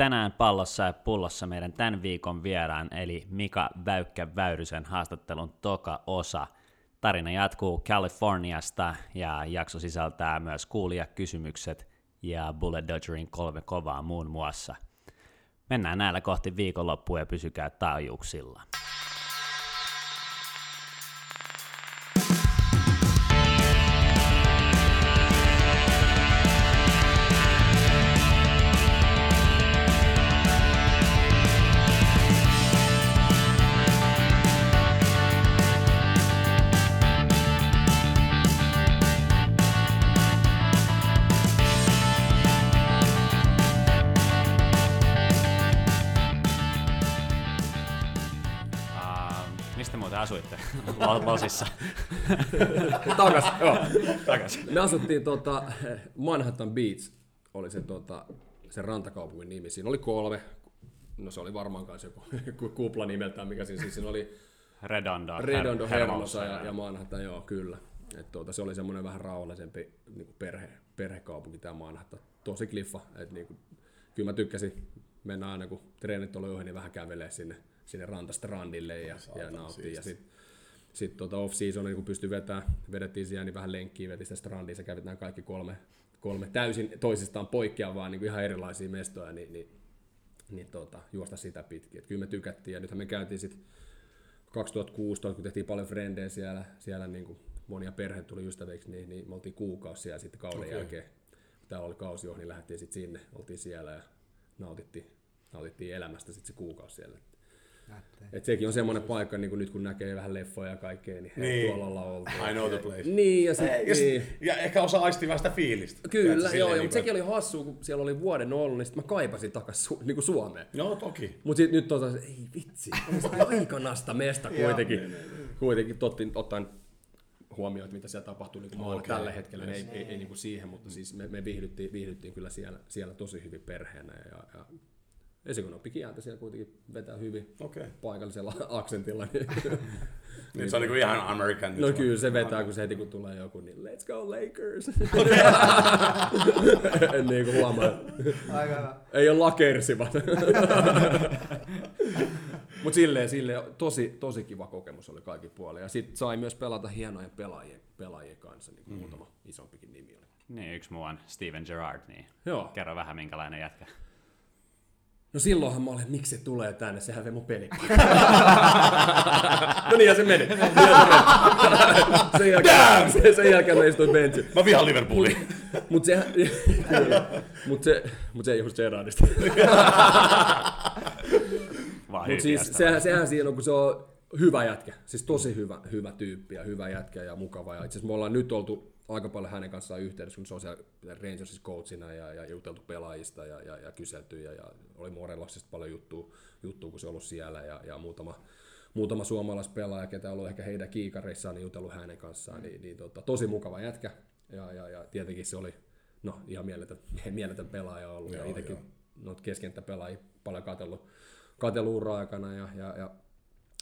Tänään pallossa ja pullossa meidän tämän viikon vieraan, eli Mika Väykkä-Väyrysen haastattelun toka osa. Tarina jatkuu Californiasta ja jakso sisältää myös kuulijakysymykset ja Bullet Dodgerin kolme kovaa muun muassa. Mennään näillä kohti viikonloppua ja pysykää taajuuksilla. Losissa? takas, joo. Takas. Me asuttiin tuota, Manhattan Beach, oli se, tuota, se rantakaupungin nimi. Siinä oli kolme, no se oli varmaan kanssa joku kupla nimeltään, mikä siinä, siis siinä oli Redondo, Redondo Her- Hermosa ja, ja Manhattan, joo, kyllä. Et tuota, se oli semmoinen vähän rauhallisempi niin perhe, perhekaupunki tämä Manhattan. Tosi kliffa. Et niin kuin, kyllä mä tykkäsin mennä aina, kun treenit oli ohi, niin vähän kävelee sinne sinne rantastrandille ja, ja nauttii. Ja sitten sit tota off-season, niin kun pystyi vetämään, vedettiin siellä, niin vähän lenkkiä, veti sitä strandia, sä kävit nämä kaikki kolme, kolme täysin toisistaan poikkeavaa niin kuin ihan erilaisia mestoja, niin, niin, niin tota, juosta sitä pitkin. Et kyllä me tykättiin, ja nythän me käytiin sitten 2016, kun tehtiin paljon frendejä siellä, siellä niin kuin monia perhe tuli ystäviksi, niin, niin me oltiin kuukausi siellä sitten kauden okay. jälkeen. Täällä oli kausi jo, niin lähdettiin sitten sinne, oltiin siellä ja nautittiin, nautittiin elämästä sitten se kuukausi siellä. Et sekin on semmoinen paikka, niin kuin nyt kun näkee vähän leffoja ja kaikkea, niin, niin. tuolla ollaan oltu. I know the place. Niin, ja, sit, ja, niin. ja ehkä osaa aistia vähän sitä fiilistä. Kyllä, joo, niin mutta sekin oli hassu, kun siellä oli vuoden ollut, niin sitten mä kaipasin takaisin su, niin kuin Suomeen. Joo, toki. Mutta sitten nyt tota, ei vitsi, on se aikanasta mesta kuitenkin. Niin, niin, niin. kuitenkin totti, ottaen huomioon, että mitä siellä tapahtuu niin okay. tällä hetkellä, niin ei, ei, ei niin kuin siihen, mutta siis me, me viihdyttiin, viihdyttiin kyllä siellä, siellä tosi hyvin perheenä ja, ja Esikunoppi kieltä siellä kuitenkin vetää hyvin okay. paikallisella aksentilla. Niin, niin se on niin kuin ihan American. No kyllä se vetää, kun se heti kun tulee joku, niin let's go Lakers. en niin kuin huomaa. Ei ole lakersivat. Mutta silleen, silleen tosi, tosi kiva kokemus oli kaikki puolella. Ja sitten sai myös pelata hienojen pelaajien, pelaajien kanssa, niin kuin mm. muutama isompikin nimi oli. Niin, yksi muu on Steven Gerrard, niin Joo. kerro vähän minkälainen jätkä. No silloinhan mä olin, että miksi se tulee tänne, sehän vei mun peli. no niin, ja se meni. sen, jälkeen, sen, sen jälkeen mä istuin benchillä. Mä vihaan Liverpoolia. Mut se, mut se, mut se ei johdu Gerardista. Mut siis sehän, sehän siinä on, kun se on hyvä jätkä. Siis tosi hyvä, hyvä tyyppi ja hyvä jätkä ja mukava. Ja itse asiassa me ollaan nyt oltu aika paljon hänen kanssaan yhteydessä, kun se on siellä Rangersissa coachina ja, ja juteltu pelaajista ja, ja, ja kyselty ja, ja oli Moreloksista paljon juttua, juttua, kun se on ollut siellä ja, ja muutama, muutama suomalaispelaaja, ketä on ollut ehkä heidän kiikareissaan, niin jutellut hänen kanssaan, niin, niin tota, tosi mukava jätkä. Ja, ja, ja tietenkin se oli no, ihan mieletön, mieletön pelaaja ollut joo, ja itsekin noita pelaajia paljon katsellut, katsellut ura-aikana ja, ja, ja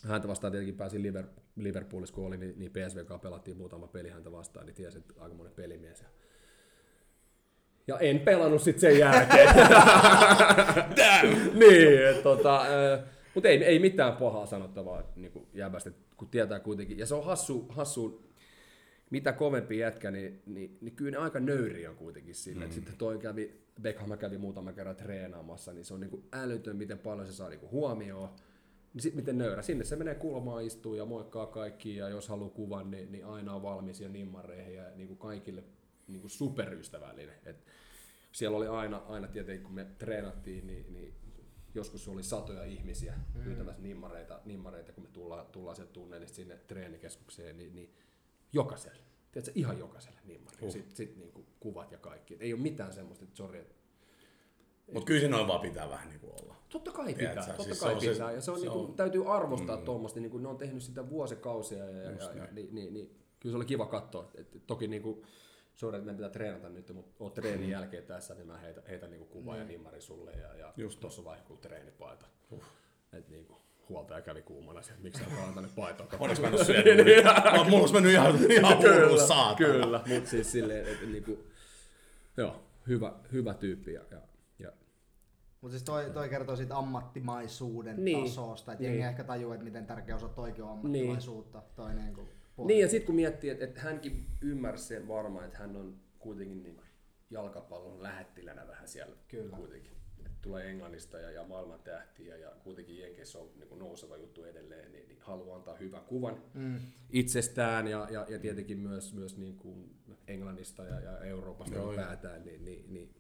häntä vastaan tietenkin pääsin Liver, Liverpoolissa, kun oli, niin, niin PSV pelattiin muutama peli häntä vastaan, niin tiesin, että aika monen pelimies. Ja, ja en pelannut sitten sen jälkeen. niin, tota, mutta ei, ei mitään pahaa sanottavaa niin kuin jäbästä, kun tietää kuitenkin. Ja se on hassu, hassu mitä kovempi jätkä, niin, niin, niin kyllä ne aika nöyri on kuitenkin sille. Mm. Sitten toi kävi, Beckham kävi muutama kerran treenaamassa, niin se on niin kuin älytön, miten paljon se saa niin kuin huomioon sitten miten nöyrä. Sinne se menee kulmaan, istuu ja moikkaa kaikki ja jos haluaa kuvan, niin, niin aina on valmis ja nimmareihin ja niin kuin kaikille niin kuin superystävällinen. Et siellä oli aina, aina tietenkin, kun me treenattiin, niin, niin joskus oli satoja ihmisiä mm. pyytämässä nimmareita, nimmareita, kun me tullaan, tullaan sieltä tunnelista sinne treenikeskukseen, niin, niin jokaiselle. Tiedätkö, ihan jokaiselle nimmari. Uh. Sitten sit, niin kuin kuvat ja kaikki. Et ei ole mitään semmoista, että sori, että mutta kyllä se noin vaan pitää vähän niin kuin olla. Totta kai pitää, Tiedätkö? totta siis kai pitää. Se, ja se on, se niin kuin, täytyy arvostaa mm. tuommoista, niin kuin ne on tehnyt sitä vuosikausia. Ja, ja, ja, ja niin, niin, niin, kyllä se oli kiva katsoa. Et, toki niin kuin, sorry, että meidän pitää treenata nyt, mutta oot treenin mm. jälkeen tässä, niin mä heitän, heitän niin kuvaa mm. ja nimmari sulle. Ja, ja just tuossa vaiheessa, kun treenipaita. Uh. Et niin kuin, huoltaja kävi kuumana että miksi hän vaan tänne paitaa. Onneksi mä en ole syönyt. Mulla olisi mennyt ihan, ihan kyllä, saatana. Kyllä, mutta siis silleen, että niin kuin, joo, hyvä, hyvä tyyppi ja, ja Mutta siis toi, toi kertoo siitä ammattimaisuuden Niin. niin. tasosta, että Niin. jengi ehkä tajuu, että miten tärkeä osa toikin on ammattimaisuutta. Niin. Toi niinku puoli. Niin, ja sitten kun miettii, että, että hänkin ymmärsi sen varmaan, että hän on kuitenkin niin jalkapallon lähettilänä vähän siellä Kyllä. kuitenkin. Et tulee Englannista ja, ja maailman tähtiä ja kuitenkin Jenkeissä on niin nouseva juttu edelleen, niin, niin haluaa antaa hyvän kuvan mm. itsestään ja, ja, ja tietenkin myös, myös niin kuin Englannista ja, ja Euroopasta Joo, ylipäätään, niin, niin, niin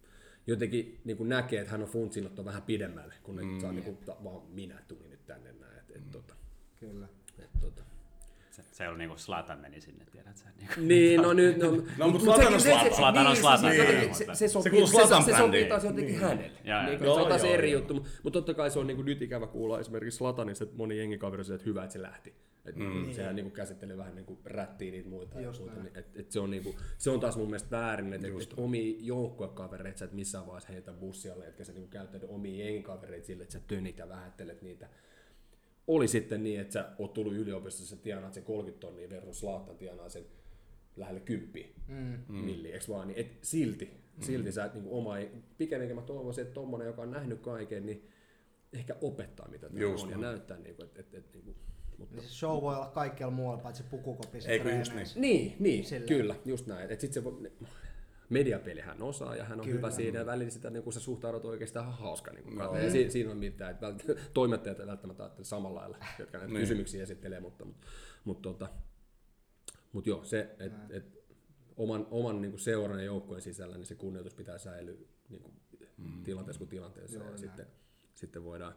jotenkin niin kuin näkee, että hän on funtsinut ton vähän pidemmälle, kun mm. saa niin kuin, ta- vaan minä tulin nyt tänne näin. Et, et, tota, Kyllä. et, tota. Se, se ei ollut niinku Slatan meni sinne, tiedät sä? Niinku. Niin, no nyt... No, No, mutta Zlatan on Zlatan. Zlatan on Niin, niin, se, se, sopii, kuuluu se, Zlatan se, sopii taas jotenkin hänelle. Joo, Niin, joo. se on taas Joo, eri joo, juttu, mutta totta kai se on niin nyt ikävä kuulla esimerkiksi Slatanista, että moni jengikaveri sanoo, että hyvä, että se lähti. Et mm. Sehän niin käsittelee vähän niin kuin rättiä niitä muita. ja muuta, niin, et, et se, on niin kuin, se on taas mun mielestä väärin, että et, et omia joukkuekavereita sä et missään vaiheessa heitä bussialle, etkä sä niin käyttäydy omia jengikavereita sille, että sä tönit ja vähättelet niitä. Oli sitten niin, että sä oot tullut yliopistossa, sä tienaat sen 30 tonnia versus Slaatan tienaa sen lähelle 10 mm. milliä, eikö vaan, niin et silti, silti sä et niinku oma, pikemminkin mä toivoisin, että tommonen, joka on nähnyt kaiken, niin ehkä opettaa mitä tämä on ja näyttää niinku, että et, et, niinku, mutta Niin se show voi olla kaikkialla muualla, paitsi pukukopissa. Eikö just niin, niin Sillä. kyllä, just näin. Et sit se voi, mediapeli hän osaa ja hän on Kyllä. hyvä siinä ja välillä sitä niin kun sä suhtaudut oikeastaan hauska. Niin no. ja siinä, siinä on mitään, että vält- toimittajat välttämättä ajattele samalla lailla, jotka näitä Niin. kysymyksiä esittelee, mutta, mutta, mutta, tota, mutta joo, se, että et, oman, oman niin kuin seuran ja joukkueen sisällä niin se kunnioitus pitää säilyä niin kuin, mm. tilanteessa kuin tilanteessa. ja sitten, sitten voidaan,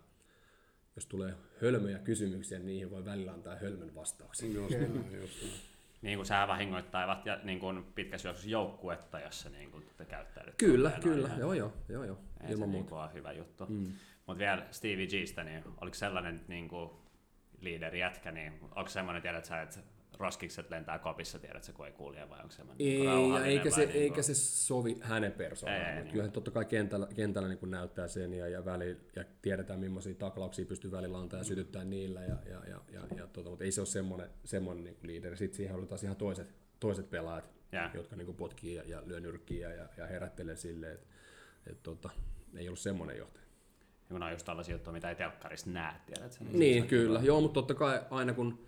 jos tulee hölmöjä kysymyksiä, niin niihin voi välillä antaa hölmön vastauksia. Just näin, just näin. niin kuin sehän vahingoittaa ja niin kuin pitkässä juoksussa joukkuetta, jos se niin kuin te käyttäydyt. Kyllä, kyllä, noin. joo joo, joo joo, Ei se ilman niin muuta. kuin ole hyvä juttu. Mm. Mutta vielä Stevie Gstä, niin oliko sellainen niin kuin liideri jätkä, niin onko semmoinen, tiedät sä, että roskikset lentää kopissa, tiedät sä, kun ei kuulija, vai onko semmoinen Ei, ja eikä, se, niin kuin- eikä se sovi hänen persoonaan. Ei, niin. Kyllähän totta kai kentällä, kentällä niin kuin näyttää sen ja, ja, väli, ja tiedetään millaisia taklauksia pystyy välillä antaa ja sytyttää niillä, ja, ja, ja, ja, ja tota, mutta ei se ole semmoinen, semmoinen niin liideri. Sitten siihen oli taas ihan toiset, toiset pelaajat, Jaa. jotka niin kuin potkii ja, ja lyö nyrkkiä ja, ja herättelee silleen, että et, tota, ei ollut semmoinen johtaja. Ja kun on just tällaisia juttuja, mitä ei telkkarista näe, tiedät sä. Niin, kyllä. Joo, mutta totta kai aina kun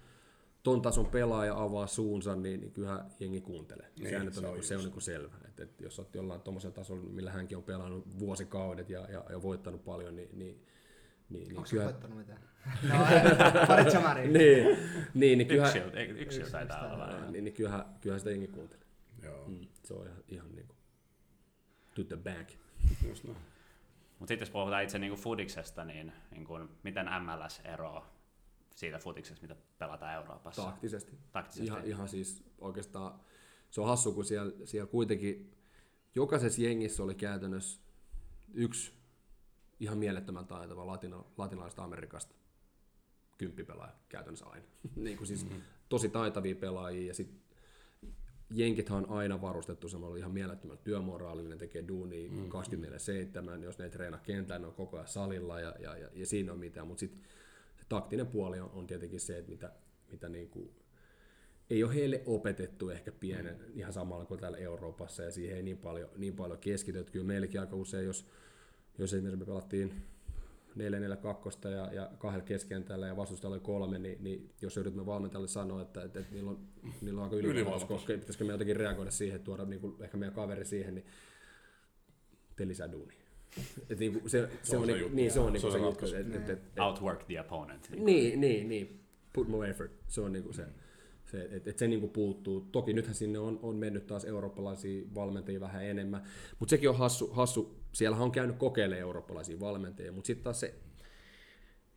ton tason pelaaja avaa suunsa, niin, niin kyllähän jengi kuuntelee. Niin, Sehän nyt on, se se on on, se on niin selvä. Et, et jos olet jollain tuommoisella tasolla, millä hänkin on pelannut vuosikaudet ja, ja, ja voittanut paljon, niin, niin, niin, niin Onko se kyllä... voittanut mitään? No, ei, parit samaria. Niin, niin, niin, kyllähän, taitaa olla vähän. niin, niin kyllähän, kyllähän sitä jengi kuuntelee. Joo, Mm, se on ihan, ihan niin kuin to the bank. just näin. Mutta sitten jos puhutaan itse niinku fudiksesta, niin, niin kuin, miten MLS eroaa siitä futiksesta, mitä pelataan Euroopassa? Taktisesti. Taktisesti. Ihan, ihan siis oikeastaan, se on hassu, kun siellä, siellä kuitenkin jokaisessa jengissä oli käytännössä yksi ihan mielettömän taitava latino, latinalaisesta Amerikasta kymppipelaaja käytännössä aina. niin kuin siis mm-hmm. tosi taitavia pelaajia ja sitten jenkithän on aina varustettu semmoilla ihan mielettömällä työmoraalilla, ne tekee duunia mm-hmm. 24-7, jos ne ei treena kentällä, ne on koko ajan salilla ja, ja, ja, ja siinä on mitään, mutta sitten taktinen puoli on, on tietenkin se, että mitä, mitä niin kuin, ei ole heille opetettu ehkä pienen, mm. ihan samalla kuin täällä Euroopassa, ja siihen ei niin paljon, niin paljon keskityt. Kyllä meilläkin aika usein, jos, jos esimerkiksi me pelattiin 4-4-2 ja, ja kahdella keskentällä ja vastustajalla oli kolme, niin, niin jos yritimme valmentajalle sanoa, että, että, että niillä, on, niillä on aika Ylivoimaisuus. koska pitäisikö me jotenkin reagoida siihen, tuoda niin kuin, ehkä meidän kaveri siihen, niin tee lisää duunia. Et niin kuin, se, se, on se niin, juttu. niin, se on, niin Se se juttu. Et, et, et, et, Outwork the opponent. Niin. niin, niin, niin. Put more effort. Se on niinku se, se että et se niinku puuttuu. Toki nythän sinne on, on mennyt taas eurooppalaisia valmentajia vähän enemmän, mutta sekin on hassu, hassu. Siellä on käynyt kokeilemaan eurooppalaisia valmentajia, mutta sitten taas se,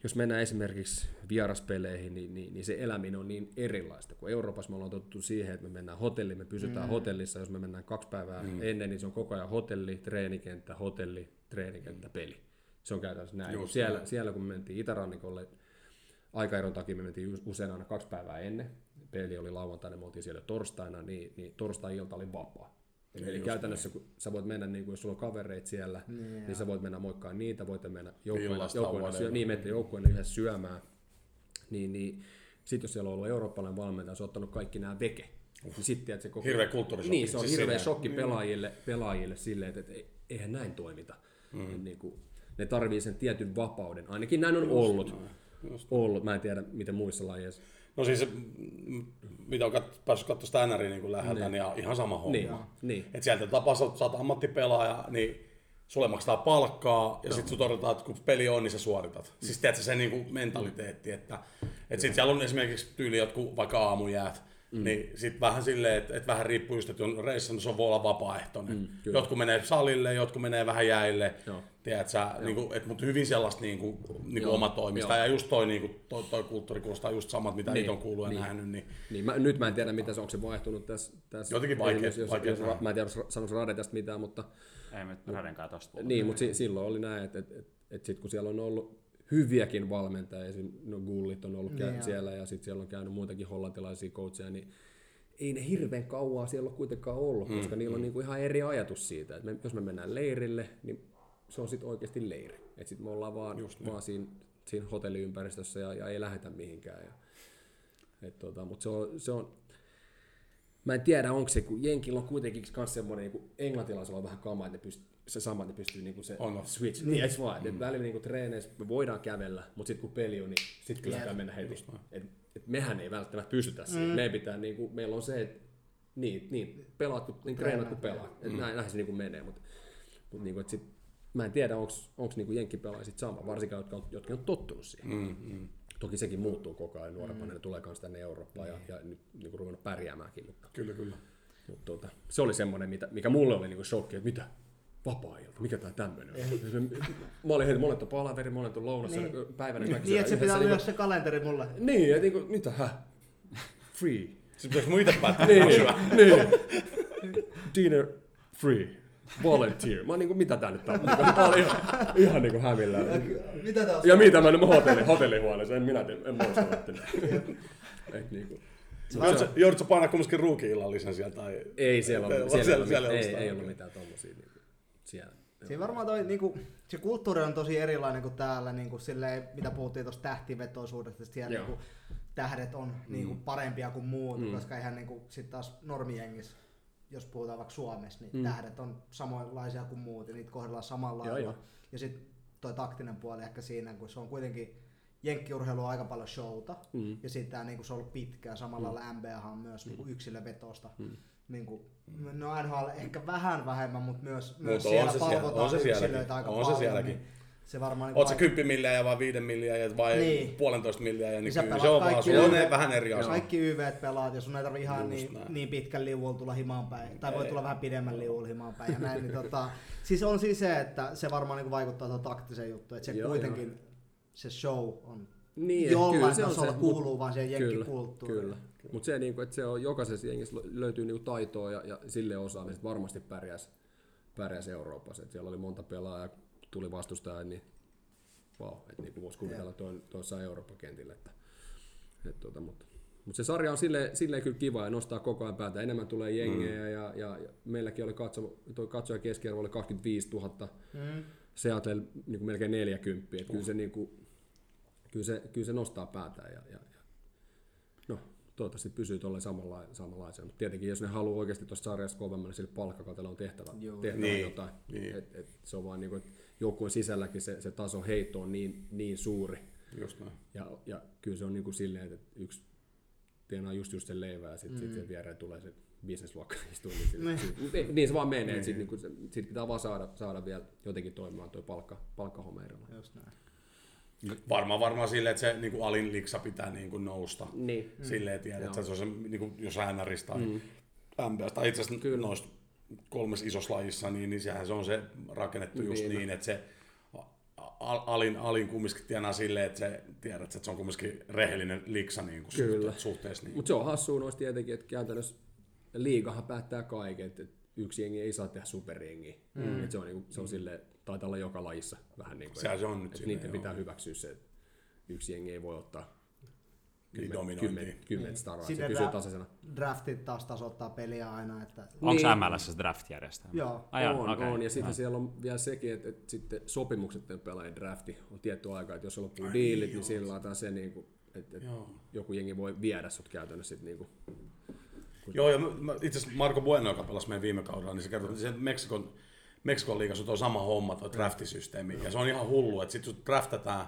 jos mennään esimerkiksi vieraspeleihin, niin, niin, niin se eläminen on niin erilaista. Kun Euroopassa me ollaan tottu siihen, että me mennään hotelliin, me pysytään mm. hotellissa. Jos me mennään kaksi päivää mm. ennen, niin se on koko ajan hotelli, treenikenttä, hotelli, treenikenttä, peli. Se on käytännössä näin. Just siellä, siellä kun me mentiin itärannikolle, aikaeron takia me mentiin us- usein aina kaksi päivää ennen. Peli oli lauantaina, me oltiin siellä torstaina, niin, niin torstai-ilta oli vapaa. Eli, eli käytännössä, kun sä voit mennä, niin kuin, jos sulla on kavereita siellä, niin, niin sä voit mennä moikkaan niitä, voit mennä joukkueena, syö, niin, menette joukkueena yhdessä syömään. Niin, niin sitten jos siellä on ollut eurooppalainen valmentaja, se on ottanut kaikki nämä veke. Niin sitten, että se koko... Hirveä kulttuurishokki. Niin, se on Siis hirveä shokki pelaajille, pelaajille silleen, että, että eihän näin toimita. Mm. Niin kuin, ne tarvii sen tietyn vapauden. Ainakin näin on ollut. Ollut. Mä en tiedä, miten muissa lajeissa. No siis, mitä on kat- päässyt katsomaan sitä NRI niin läheltä, niin. niin ihan sama homma. Niin, niin. Et sieltä tapaa, sä oot, sä ammattipelaaja, niin sulle maksetaan palkkaa ja sitten sun todetaan, että kun peli on, niin sä suoritat. Mm. Siis tiedätkö se niinku mentaliteetti, että et sit siellä on esimerkiksi tyyli jotkut vaikka aamujäät, Mm. Niin sitten vähän silleen, että et vähän riippuu just, että on reissannut, se on voi olla vapaaehtoinen. Mm, jotkut menee salille, jotkut menee vähän jäille. Sä, niinku, et, mutta hyvin sellaista niinku, niinku omatoimista. Joo. Ja just toi, niinku, toi, toi kulttuuri kuulostaa just samat, mitä niin. niitä on kuullut ja niin. nähnyt. Niin. Niin, mä, nyt mä en tiedä, mitä se, onko se vaihtunut tässä. tässä Jotenkin vaikea. Jos, vaikea jos, jos, mä en tiedä, sanoiko Rade tästä mitään, mutta... Ei me Radenkaan tosta Niin, mutta si, silloin oli näin, että et, et, et sitten kun siellä on ollut hyviäkin valmentajia, esim. No Gullit on ollut niin, siellä ja sitten siellä on käynyt muitakin hollantilaisia coacheja, niin ei ne hirveän kauaa siellä ole kuitenkaan ollut, mm, koska niillä on mm. niinku ihan eri ajatus siitä, että me, jos me mennään leirille, niin se on sitten oikeasti leiri. Että sitten me ollaan vaan, Just vaan siinä, siinä hotelliympäristössä ja, ja ei lähetä mihinkään. Ja, et tota, mutta se on, se on, mä en tiedä onko se, kun Jenkillä on kuitenkin myös semmoinen, niin kuin englantilaisella on vähän kama, että ne pystyy, se sama, ne pystyy niin kuin se on. switch. Niin, eikö vaan? Mm. Välillä niin kuin treeneissä me voidaan kävellä, mutta sitten kun peli on, niin sitten kyllä pitää mennä heti. Et, et mehän ei välttämättä pystytä siihen. Mm. Meidän pitää, niin kuin, meillä on se, että niin, niin pelaat, kun, niin treenaat kun pelaat. Mm. näin, näin se niin kuin menee, mutta, mutta niin kuin, että sit, mä en tiedä, onko niin jenkkipelaajat sama, varsinkaan jotka, jotka on tottunut siihen. Mm, mm. Toki sekin muuttuu koko ajan, nuorempana mm. ne tulee myös tänne Eurooppaan ja, ja nyt niin kuin ruvennut pärjäämäänkin. Mutta, kyllä, kyllä. Mutta, tuota, se oli semmoinen, mitä, mikä mulle oli niin kuin shokki, että mitä, vapaa-ilta, mikä tää tämmönen on? Mä olin heti, monet on palaveri, monet on lounassa niin. päivänä. Niin, että se pitää olla se kalenteri mulle. Niin, että niinku, mitä, hä? Free. Se pitäisi muita päättää. niin, niin. Dinner free. Volunteer. Mä oon niinku, mitä tää nyt on? Mä olin ihan, ihan niinku hämillä. Mitä tää on? Ja mitä mä nyt hotelli, hotellihuoneessa, en minä tiedä, en muista. Et niinku. Joudutko, painaa kumminkin ruuki-illallisen sieltä? Tai... Ei siellä ollut, siellä, siellä, siellä, ei, ei ollut mitään tommosia. Niin siellä. Siinä varmaan toi, niinku, se kulttuuri on tosi erilainen kuin täällä, niinku, silleen, mitä puhuttiin tuosta tähtivetoisuudesta, että siellä niinku, tähdet on mm. niinku, parempia kuin muut, mm. koska ihan niinku, sit taas normijengissä, jos puhutaan vaikka Suomessa, niin mm. tähdet on samanlaisia kuin muut ja niitä kohdellaan samalla lailla. Ja sitten toi taktinen puoli ehkä siinä, kun se on kuitenkin jenkkiurheilu on aika paljon showta, mm. ja sitten niinku, se on ollut pitkään, samalla mm. lailla NBA on myös niinku, yksilövetosta. Mm niin kuin, no NHL ehkä vähän vähemmän, mutta myös, myös Mut siellä on se palvotaan siellä, yksilöitä aika on paljon. Se sielläkin. Niin se varmaan niin Oot sä kymppi milliä vai viiden milliä vai niin. puolentoista milliä, niin, niin kyllä se on vaan, se on vähän eri asia. Kaikki YV pelaat ja sun ei tarvi ihan niin, niin, pitkän liuulla tulla himaan päin, tai ei. voi tulla vähän pidemmän liuulla himaan päin ja näin, niin tota, siis on siis se, että se varmaan niin vaikuttaa tuohon taktiseen juttuun, että se joo, kuitenkin joo. se show on niin, jollain tasolla kuuluu vaan siihen jenkkikulttuuriin. Kyllä, kyllä. Mutta se, niinku, että se on jokaisessa jengissä löytyy niinku taitoa ja, ja sille osaamista varmasti pärjäs, pärjäs Euroopassa. Et siellä oli monta pelaajaa, tuli vastustaja, niin wow, että niinku voisi kuvitella tuossa Eurooppa-kentillä. Että, et, tota, mutta mutta se sarja on silleen, silleen kyllä kiva ja nostaa koko ajan päätä. Enemmän tulee jengejä mm. ja, ja, ja, meilläkin oli katso, toi katsoja keskiarvo oli 25 000. Mm. Seattle niin kuin melkein 40. Että kyllä, se, niin kuin, kyllä, se, kyllä se nostaa päätä ja, ja, toivottavasti pysyy tuolle samalla, samanlaisena. Mutta tietenkin jos ne haluaa oikeasti tuosta sarjasta kovemmin, niin sille palkkakatella on tehtävä, Joo. tehtävä niin. jotain. Niin. Et, et se on vaan niin kuin, että joukkueen sisälläkin se, se taso heitto on niin, niin suuri. Just näin. Ja, ja kyllä se on niin kuin silleen, että yksi tienaa just just sen leivää ja sitten mm. sit sen viereen tulee se bisnesluokka istuu. Niin, niin. niin se vaan menee, niin. sitten niinku, sit pitää vaan saada, saada vielä jotenkin toimimaan tuo palkka, palkkahomma Just näin. Varmaan varmaan silleen, että se niin kuin alin liksa pitää niin kuin nousta. Niin. Silleen tiedät, että se on se, niin kuin, jos NRistä tai mm. MBS, tai itse asiassa Kyllä. noista kolmessa isossa lajissa, niin, niin sehän se on se rakennettu just niin, niin että se alin, alin kumminkin tienaa silleen, että se, tiedät, että se on kumminkin rehellinen liksa niin kuin Kyllä. suhteessa. Niin. Mutta se on hassua noista tietenkin, että käytännössä liigahan päättää kaiken, että yksi jengi ei saa tehdä superjengiä. Mm. Et se on, niin kuin, se on silleen, taitaa olla joka lajissa vähän niin kuin, se, se on nyt että niiden pitää hyväksyä se, että yksi jengi ei voi ottaa niin kymmen, kymmen, kymmen niin. staraa, se pysyy tasaisena. Draftit taas tasoittaa peliä aina. Että... Onko niin. MLS draft-järjestelmä? Joo, Aja, on, okay. on, ja sitten no. siellä on vielä sekin, että, että sitten sopimukset pelaajien drafti on tietty aika, että jos on loppuu diilit, niin, niin sillä laitetaan se, niin kuin, että, että joku jengi voi viedä sut käytännössä sitten niin kuin, Joo, ja itse asiassa Marko Bueno, joka pelasi meidän viime kaudella, niin se kertoi, että se Meksikon Meksikon liigassa on tuo sama homma, tuo draftisysteemi. Ja se on ihan hullu, että sit kun draftataan,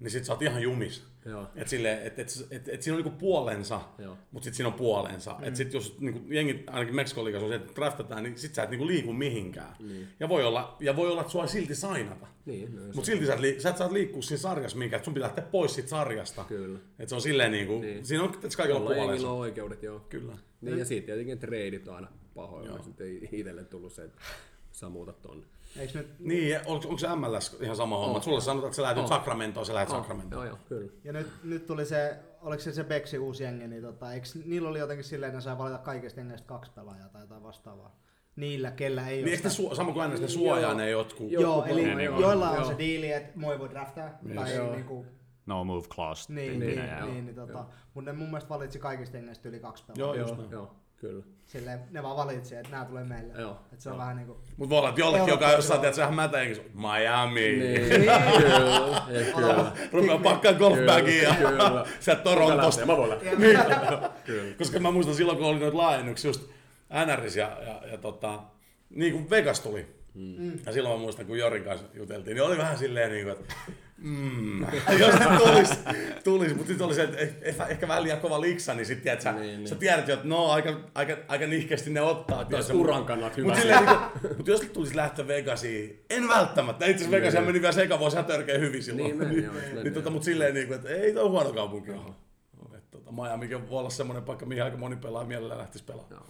niin sit sä oot ihan jumis. Joo. Et sille, et, et, et, et siinä on niinku puolensa, Joo. mutta sitten siinä on puolensa. Mm. Et sit jos niinku, jengi, ainakin Meksikon liigassa on se, että draftataan, niin sit sä et niinku liiku mihinkään. Niin. Ja, voi olla, ja voi olla, että sua ei silti sainata. Niin, no, Mutta silti sä et, sä et saa liikkua siinä sarjassa mihinkään, että sun pitää lähteä pois siitä sarjasta. Kyllä. Et se on silleen niinku, Niin. siinä on että kaikilla Jolla jengillä puolensa. on oikeudet, joo. Kyllä. Niin, ja siitä tietenkin treidit on aina pahoin, mutta sitten ei itselle tullut se, että sä muutat tonne. Eikö nyt, Niin, onko, onko se MLS ihan sama homma? On. Sulle sanotaan, että sä lähdet nyt Sacramentoon, sä lähdet Joo, Sacramentoon. joo, kyllä. ja nyt, nyt tuli se, oliko se se Beksi uusi jengi, niin tota, eikö niillä oli jotenkin silleen, että ne sai valita kaikista jengeistä kaksi pelaajaa tai jotain vastaavaa? Niillä, kellä ei Niin ole su- sama kuin NS, ne suojaa Joo. ne jotkut? Joo. Joo, Joku eli joo, joilla on joo. se diili, että moi voi draftaa, tai Joo. niinku, No move clause. niin, tyyppinen, niin, ja- niin, niin, tota, mutta ne mun mielestä valitsi kaikista jengeistä yli kaksi Joo, pelaajaa. just Joo, näin. joo, kyllä. Silleen, ne vaan valitsi, että nämä tulee meille. Joo, Et se on joo. vähän niinku... Mutta voi olla, että jollekin, joka jossain, tiedät, sehän mätä jengissä, Miami. Niin, kyllä, kyllä. Rupeaa pakkaa golfbagia ja Kyllä. sieltä Torontosta. Mä voin lähteä. Niin. Koska mä muistan silloin, kun oli noita laajennuksia just NRS ja, ja, ja tota, niin kuin Vegas tuli. Mm. Ja silloin mä muistan, kun Jorin kanssa juteltiin, niin oli vähän silleen niin kuin, että mm, jos ne tulis, tulis mutta sitten oli se, että ehkä, ehkä vähän liian kova liksa, niin sitten tiedät, sä, Niin, niin, niin. sä tiedät jo, että no aika, aika, aika nihkeästi ne ottaa. Taas uran kannalta hyvä. Mutta niin mut jos tulisi lähteä Vegasiin, en välttämättä. Itse asiassa Vegasia meni vielä sekavuosi ihan törkeä hyvin silloin. Niin meni, joo, meni, niin, tota, mutta silleen, niin kuin, että ei toi huono kaupunki ole. Tota, Miamikin voi olla semmoinen paikka, mihin aika moni pelaa mielellään lähtisi pelaamaan.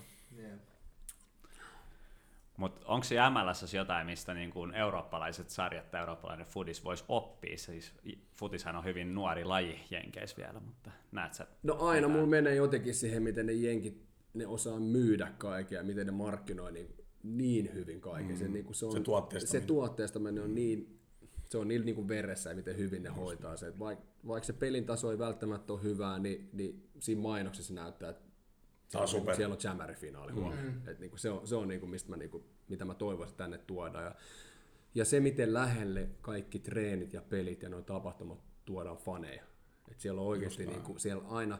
Mutta onko se MLS jotain, mistä niin kuin eurooppalaiset sarjat tai eurooppalainen fudis voisi oppia? Siis futishan on hyvin nuori laji Jenkeissä vielä, mutta näet sä? No aina jotain? mulla menee jotenkin siihen, miten ne jenkit, ne osaa myydä kaikkea ja miten ne markkinoi niin, niin hyvin kaiken. Se, niin kuin se, on, Se tuotteistaminen. Se tuotteistaminen on niin, se on niillä niin kuin veressä ja miten hyvin ne hoitaa se. Vaikka vaik se pelin taso ei välttämättä ole hyvää, niin, niin siinä mainoksessa näyttää, että Tää on siellä, super. siellä on Jammer-finaali mm. Et niin kuin se on, se on niin kuin mistä mä, niin kuin, mitä mä toivoisin tänne tuoda. Ja, ja se, miten lähelle kaikki treenit ja pelit ja nuo tapahtumat tuodaan faneja. Et siellä on oikeasti niin kuin, siellä aina,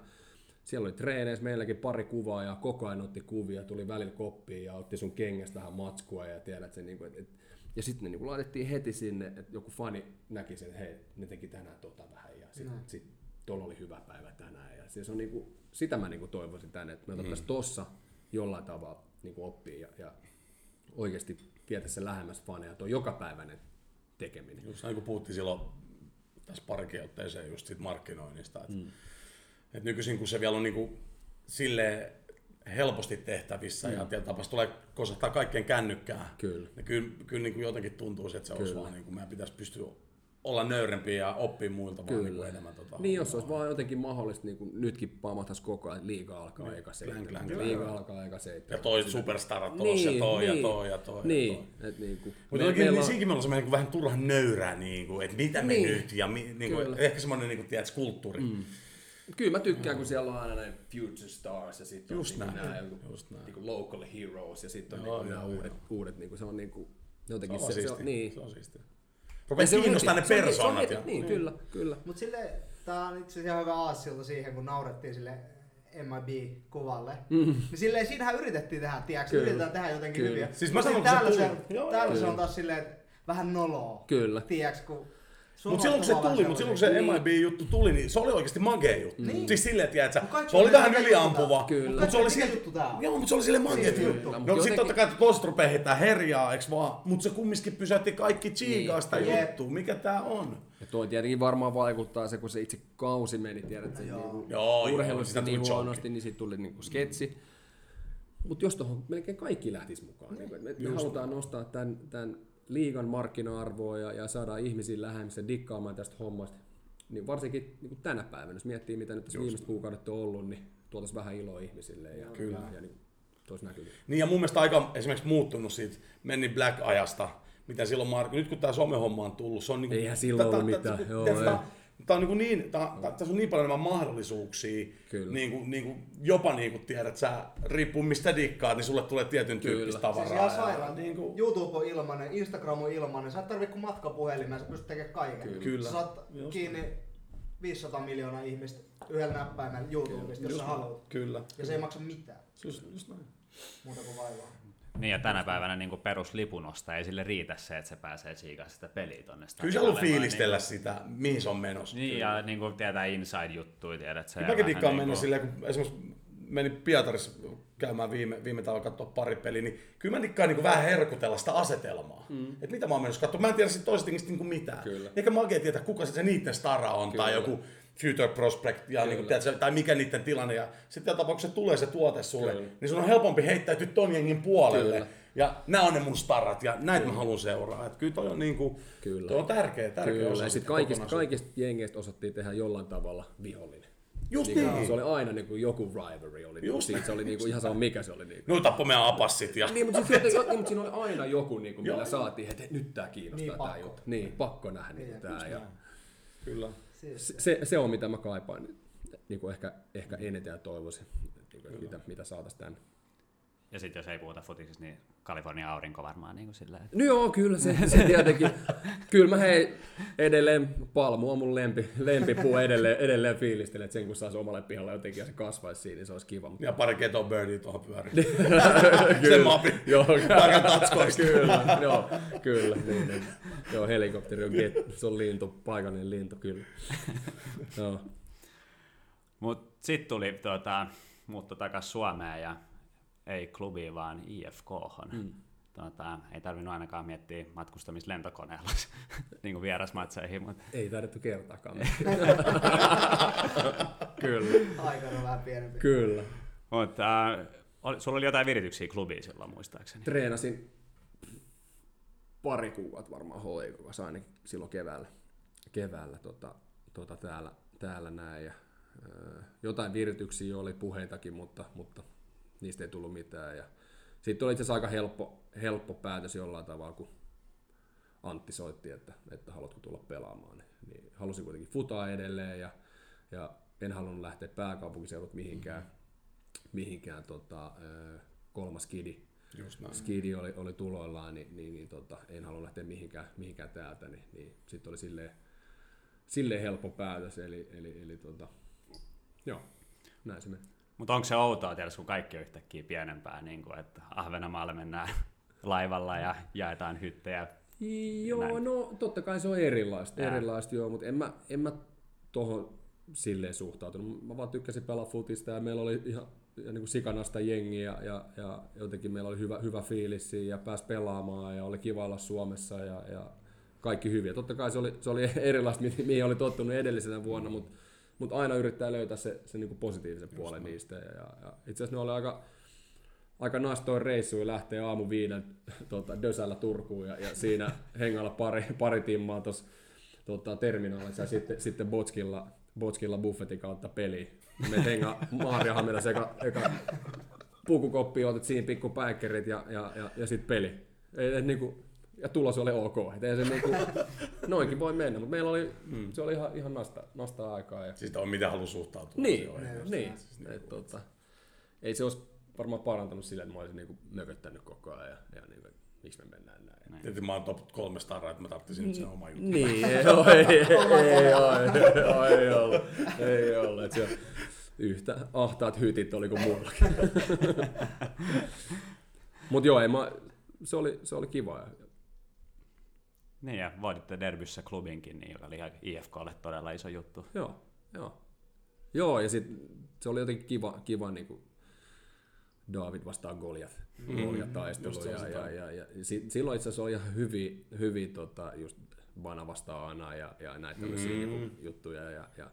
siellä oli treeneissä meilläkin pari kuvaa ja koko ajan otti kuvia, tuli välillä koppiin ja otti sun kengästä vähän matskua ja tiedät sen, niin kuin, et, et, ja sitten ne niin kuin laitettiin heti sinne, että joku fani näki sen, että hei, ne teki tänään tota vähän ja sitten sit, tuolla oli hyvä päivä tänään. Ja siis on niin kuin, sitä mä niin kuin toivoisin tänne, että me otettaisiin tossa jollain tavalla niin kuin oppia ja, ja oikeasti vietäisiin se lähemmäs faneja, tuo jokapäiväinen tekeminen. Just näin kuin puhuttiin silloin tässä parikin otteeseen just siitä markkinoinnista. Että, mm. et nykyisin kun se vielä on niinku sille helposti tehtävissä mm. ja se tulee kosahtaa kaikkien kännykkää. Kyllä. Niin kyllä, kyllä niin kuin jotenkin tuntuu, että se olisi vaan niin kuin meidän pitäisi pystyä olla nöyrempiä ja oppia muilta vaan niin kuin enemmän. Tota, Niin, jos olisi vaan jotenkin mahdollista, niin kuin nytkin pamahtaisi koko ajan, että liiga alkaa eka seitsemän. Niin. klän, klän. Liiga alkaa eka seitsemän. ja toi superstarat tuossa ja toi ja toi ja toi. Niin, Ja toi. että niin kuin, Mutta oikein niin siinäkin me ollaan niin vähän turhan nöyrää, niin kuin, että mitä me Niin. nyt, ja mi, niin kuin, Kyllä. ehkä semmoinen niin kuin, tiedätkö, kulttuuri. Mm. Kyllä mä tykkään, kun siellä on aina näin Future Stars ja sitten on niinku näin, nämä näin. niinku local heroes ja sitten on Joo, niinku nämä joo, uudet, uudet niinku, se on niinku, Se jotenkin on se, se, on, niin. Se on siistiä. On kiinnostaa ne se on persoonat. ja- Niin, kyllä, kyllä. Mut sille, tää on itse asiassa ihan hyvä aasilta siihen, kun naurettiin sille MIB-kuvalle. Mm. Niin silleen, siinähän yritettiin tehdä, tiedätkö? Kyllä. Yritetään tehdä jotenkin Kyllä. hyviä. Siis mä sanon, täällä se, täällä se on taas silleen, että vähän noloa. Kyllä. Tiedätkö, kun... Mutta silloin kun se tuli, mutta silloin kun se Niin. MIB-juttu tuli, niin se oli oikeasti magea juttu. Niin. Siis silleen, tiedätkö, se oli vähän yliampuva. juttu Kyllä. Mutta se oli Mikä silleen, juttu tää on? joo, mutta se oli silleen magea Siisti juttu. juttu. No Mut sit jotenkin- totta kai, että tosta rupeaa heittää herjaa, eiks vaan? Mutta se kumminkin pysäytti kaikki tsiigaa Niin. sitä juttua. Mikä tää on? Ja toi tietenkin varmaan vaikuttaa se, kun se itse kausi meni, tiedät niinku, joo, urheilussa siitä tuli niin huonosti, niin siitä tuli niinku sketsi. Mutta jos tuohon melkein kaikki lähtis mukaan, niin, me, me halutaan nostaa tämän, tämän liigan markkina-arvoa ja, ja saada ihmisiä lähemmäs ja dikkaamaan tästä hommasta, niin varsinkin niin kuin tänä päivänä, jos miettii mitä nyt tässä viimeiset kuukaudet on ollut, niin tuotaisiin vähän iloa ihmisille ja, Kyllä. ja, ja niin, toisi. Niin ja mun mielestä aika esimerkiksi muuttunut siitä Menni Black-ajasta, mitä silloin Mark, nyt kun tää somehomma on tullut, se on niinku... Eihän silloin ollut mitään, joo. Tää on niinku niin, tää, tää, tässä on niin paljon enemmän mahdollisuuksia, Kyllä. niinku, niinku, jopa niinku tiedät, sä riippuu mistä dikkaat, niin sulle tulee tietyn tyyppistä Kyllä. tavaraa. Siis ihan ja sairaan. Niinku, YouTube on ilmanen, Instagram on ilmanen. Sä et tarvitse kuin matkapuhelimen, sä pystyt tekemään kaiken. Kyllä. Sä saat Just kiinni 500 miljoonaa ihmistä yhdellä näppäimellä YouTubesta, jos sä haluat. Kyllä. Ja se ei maksa mitään Just, just näin. muuta kuin vaivaa. Niin ja tänä päivänä niin kuin peruslipunosta ei sille riitä se, että se pääsee siikaa sitä peliä tonne Kyllä se haluaa fiilistellä niin, sitä, mihin se on menossa. Niin ja niin kuin tietää inside-juttuja, tiedät se. Mäkin dikkaan niin mennä kuin... silleen, kun esimerkiksi menin Pietarissa käymään viime, viime talvella katsoa pari peliä, niin kyllä mä dikkaan niin vähän herkutella sitä asetelmaa. Mm. Että mitä mä oon menossa katsoa. Mä en tiedä siitä toisesta niin mitään. Kyllä. Eikä mä oikein tiedä, kuka se, se niiden stara on kyllä. tai joku future prospect ja niin kuin, tiedätkö, tai mikä niiden tilanne. Ja sitten tapauksessa tulee se tuote sulle, Kyllä. niin sun on helpompi heittäytyä ton jengin puolelle. Kyllä. Ja nämä on ne mun starrat ja näitä Kyllä. mä haluan seuraa. Että kyllä toi on, niin kuin, kyllä. Toi on tärkeä, tärkeä kyllä. osa. Ja sitten kaikista, kaikista jengeistä osattiin tehdä jollain tavalla vihollinen. Just niin. niin. Se oli aina niin kuin joku rivalry. Oli Just niin. Se oli niin kuin ihan sama mikä se oli. Niin kuin. No tappoi meidän apassit. Ja... niin, mutta, siis, niin, mutta siinä oli aina joku, niin kuin, millä saatiin, että nyt tämä kiinnostaa niin, tämä juttu. Niin, pakko nähdä niin, niin tämä. Ja... Kyllä. Se, se, on mitä mä kaipaan niin kuin ehkä, ehkä eniten ja toivoisin, niin kuin, mitä, mitä saataisiin tämän. Ja sitten jos ei puhuta futiksista, niin Kalifornian aurinko varmaan niin kuin sillä että... No joo, kyllä se, se tietenkin. kyllä mä hei, edelleen Palmu on mun lempi, lempipuu edelleen, edelleen fiilistelen, että sen kun saisi omalle pihalle jotenkin ja se kasvaisi siinä, niin se olisi kiva. Ja pari keto birdie tuohon pyöriin. sen mapi. Joo, paikan tatskoista. kyllä, joo, kyllä. Niin, niin. Joo, helikopteri on get, se on lintu, paikallinen lintu, kyllä. joo. Mut sitten tuli tuota, muutto takaisin Suomeen ja ei klubiin, vaan IFK. Mm. Tuota, ei tarvinnut ainakaan miettiä matkustamista lentokoneella niin kuin vierasmatseihin. Mutta... Ei taidettu kertaakaan. Kyllä. Aikana vähän pienempi. Kyllä. Mutta äh, sulla oli jotain virityksiä klubiin silloin muistaakseni. Treenasin pari kuukautta varmaan hoikokas ainakin silloin keväällä, keväällä tota, tota täällä, täällä näin. Ja, ö, jotain virityksiä oli puheitakin, mutta, mutta niistä ei tullut mitään. Ja sitten oli itse asiassa aika helppo, helppo päätös jollain tavalla, kun Antti soitti, että, että haluatko tulla pelaamaan. Niin, niin halusin kuitenkin futaa edelleen ja, ja en halunnut lähteä pääkaupunkiseudut mihinkään, mm-hmm. mihinkään tota, kolmas. Just näin. Skidi oli, oli tuloillaan, niin, niin, niin tota, en halunnut lähteä mihinkään, mihinkään täältä, niin, niin sitten oli silleen, silleen helppo päätös, eli, eli, eli tota, joo, näin se meni. Mutta onko se outoa tietysti, kun kaikki on yhtäkkiä pienempää, niin kuin, että Ahvenanmaalle mennään laivalla ja jaetaan hyttejä? Joo, näin. no totta kai se on erilaista, Jää. erilaista joo, mutta en mä, en mä tohon silleen suhtautunut. Mä vaan tykkäsin pelaa futista ja meillä oli ihan ja niin kuin sikanasta jengiä ja, ja, ja jotenkin meillä oli hyvä, hyvä fiilis ja pääsi pelaamaan ja oli kiva olla Suomessa ja, ja kaikki hyviä. Totta kai se oli, se oli erilaista, mihin oli tottunut edellisenä vuonna, mutta mutta aina yrittää löytää se, se niinku positiivisen Just puolen no. niistä. Ja, ja, ja itse asiassa ne oli aika, aika nastoin reissuja lähtee aamu viiden tota, Dösällä Turkuun ja, ja siinä hengalla pari, pari timmaa tuossa tota, terminaalissa ja sitten, sitten Botskilla, Botskilla buffetin kautta peli. Me henga Maariahaminassa eka, eka pukukoppi, otit siinä pikku päikkerit ja, ja, ja, ja sitten peli. Ei, et, niinku, ja tulos oli ok. Et ei se niinku, noinkin voi mennä, mutta meillä oli, mm. se oli ihan, ihan nasta, nasta aikaa. Ja... Siis on mitä halu suhtautua. Niin, niin. niin. Siis niinku, et, tota, ei se olisi varmaan parantanut sillä, että mä olisin niinku mököttänyt koko ajan ja, ja niinku, miksi me mennään näin. näin. Tietysti mä oon top kolme staraa, että mä tarvitsin nyt sen oma juttu. Niin, ei, ei, ei, ei, ei ollut. Ei ollut. Et se yhtä ahtaat hytit oli kuin mullakin. Mutta joo, ei, mä, se, oli, se oli kiva. Niin, ja voititte derbyssä klubinkin, niin, joka oli IFKlle todella iso juttu. Joo, joo. Joo, ja sitten se oli jotenkin kiva, kiva niin kuin David vastaan Goliath, mm, Goliath taistelu. Ja, ja, ja, ja, ja, silloin itse asiassa oli ihan hyvin, hyvin tota, just Vana vastaan Ana ja, ja näitä tämmöisiä mm. niin juttuja. Ja, ja,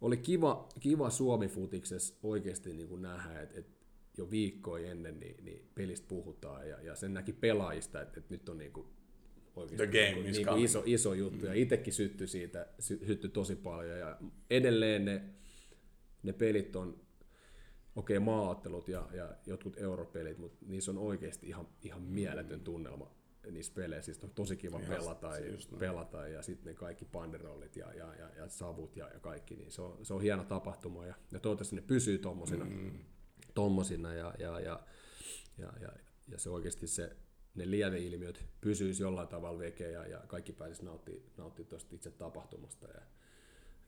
oli kiva, kiva Suomi-futiksessa oikeasti niin kuin nähdä, että et jo viikkoja ennen niin, niin pelistä puhutaan ja, ja sen näki pelaajista, että, että nyt on niin kuin oikeasti The game niin, niin iso, iso juttu. Mm. Ja itsekin syttyi siitä, syttyi tosi paljon. Ja edelleen ne, ne pelit on, okei okay, maaottelut ja, ja jotkut europelit, mutta niissä on oikeasti ihan, ihan mieletön tunnelma niissä peleissä. Siis on tosi kiva Ihan, pelata, ja, pelata ja sitten ne kaikki panderollit ja, ja, ja, ja savut ja, ja kaikki, niin se on, se on hieno tapahtuma ja, ja toivottavasti ne pysyy tommosina, mm. tommosina ja, ja, ja, ja, ja, ja se oikeasti se, ne lieveilmiöt pysyisi jollain tavalla vekeä ja, ja kaikki pääsisi nauttimaan nauttia tuosta itse tapahtumasta. Ja,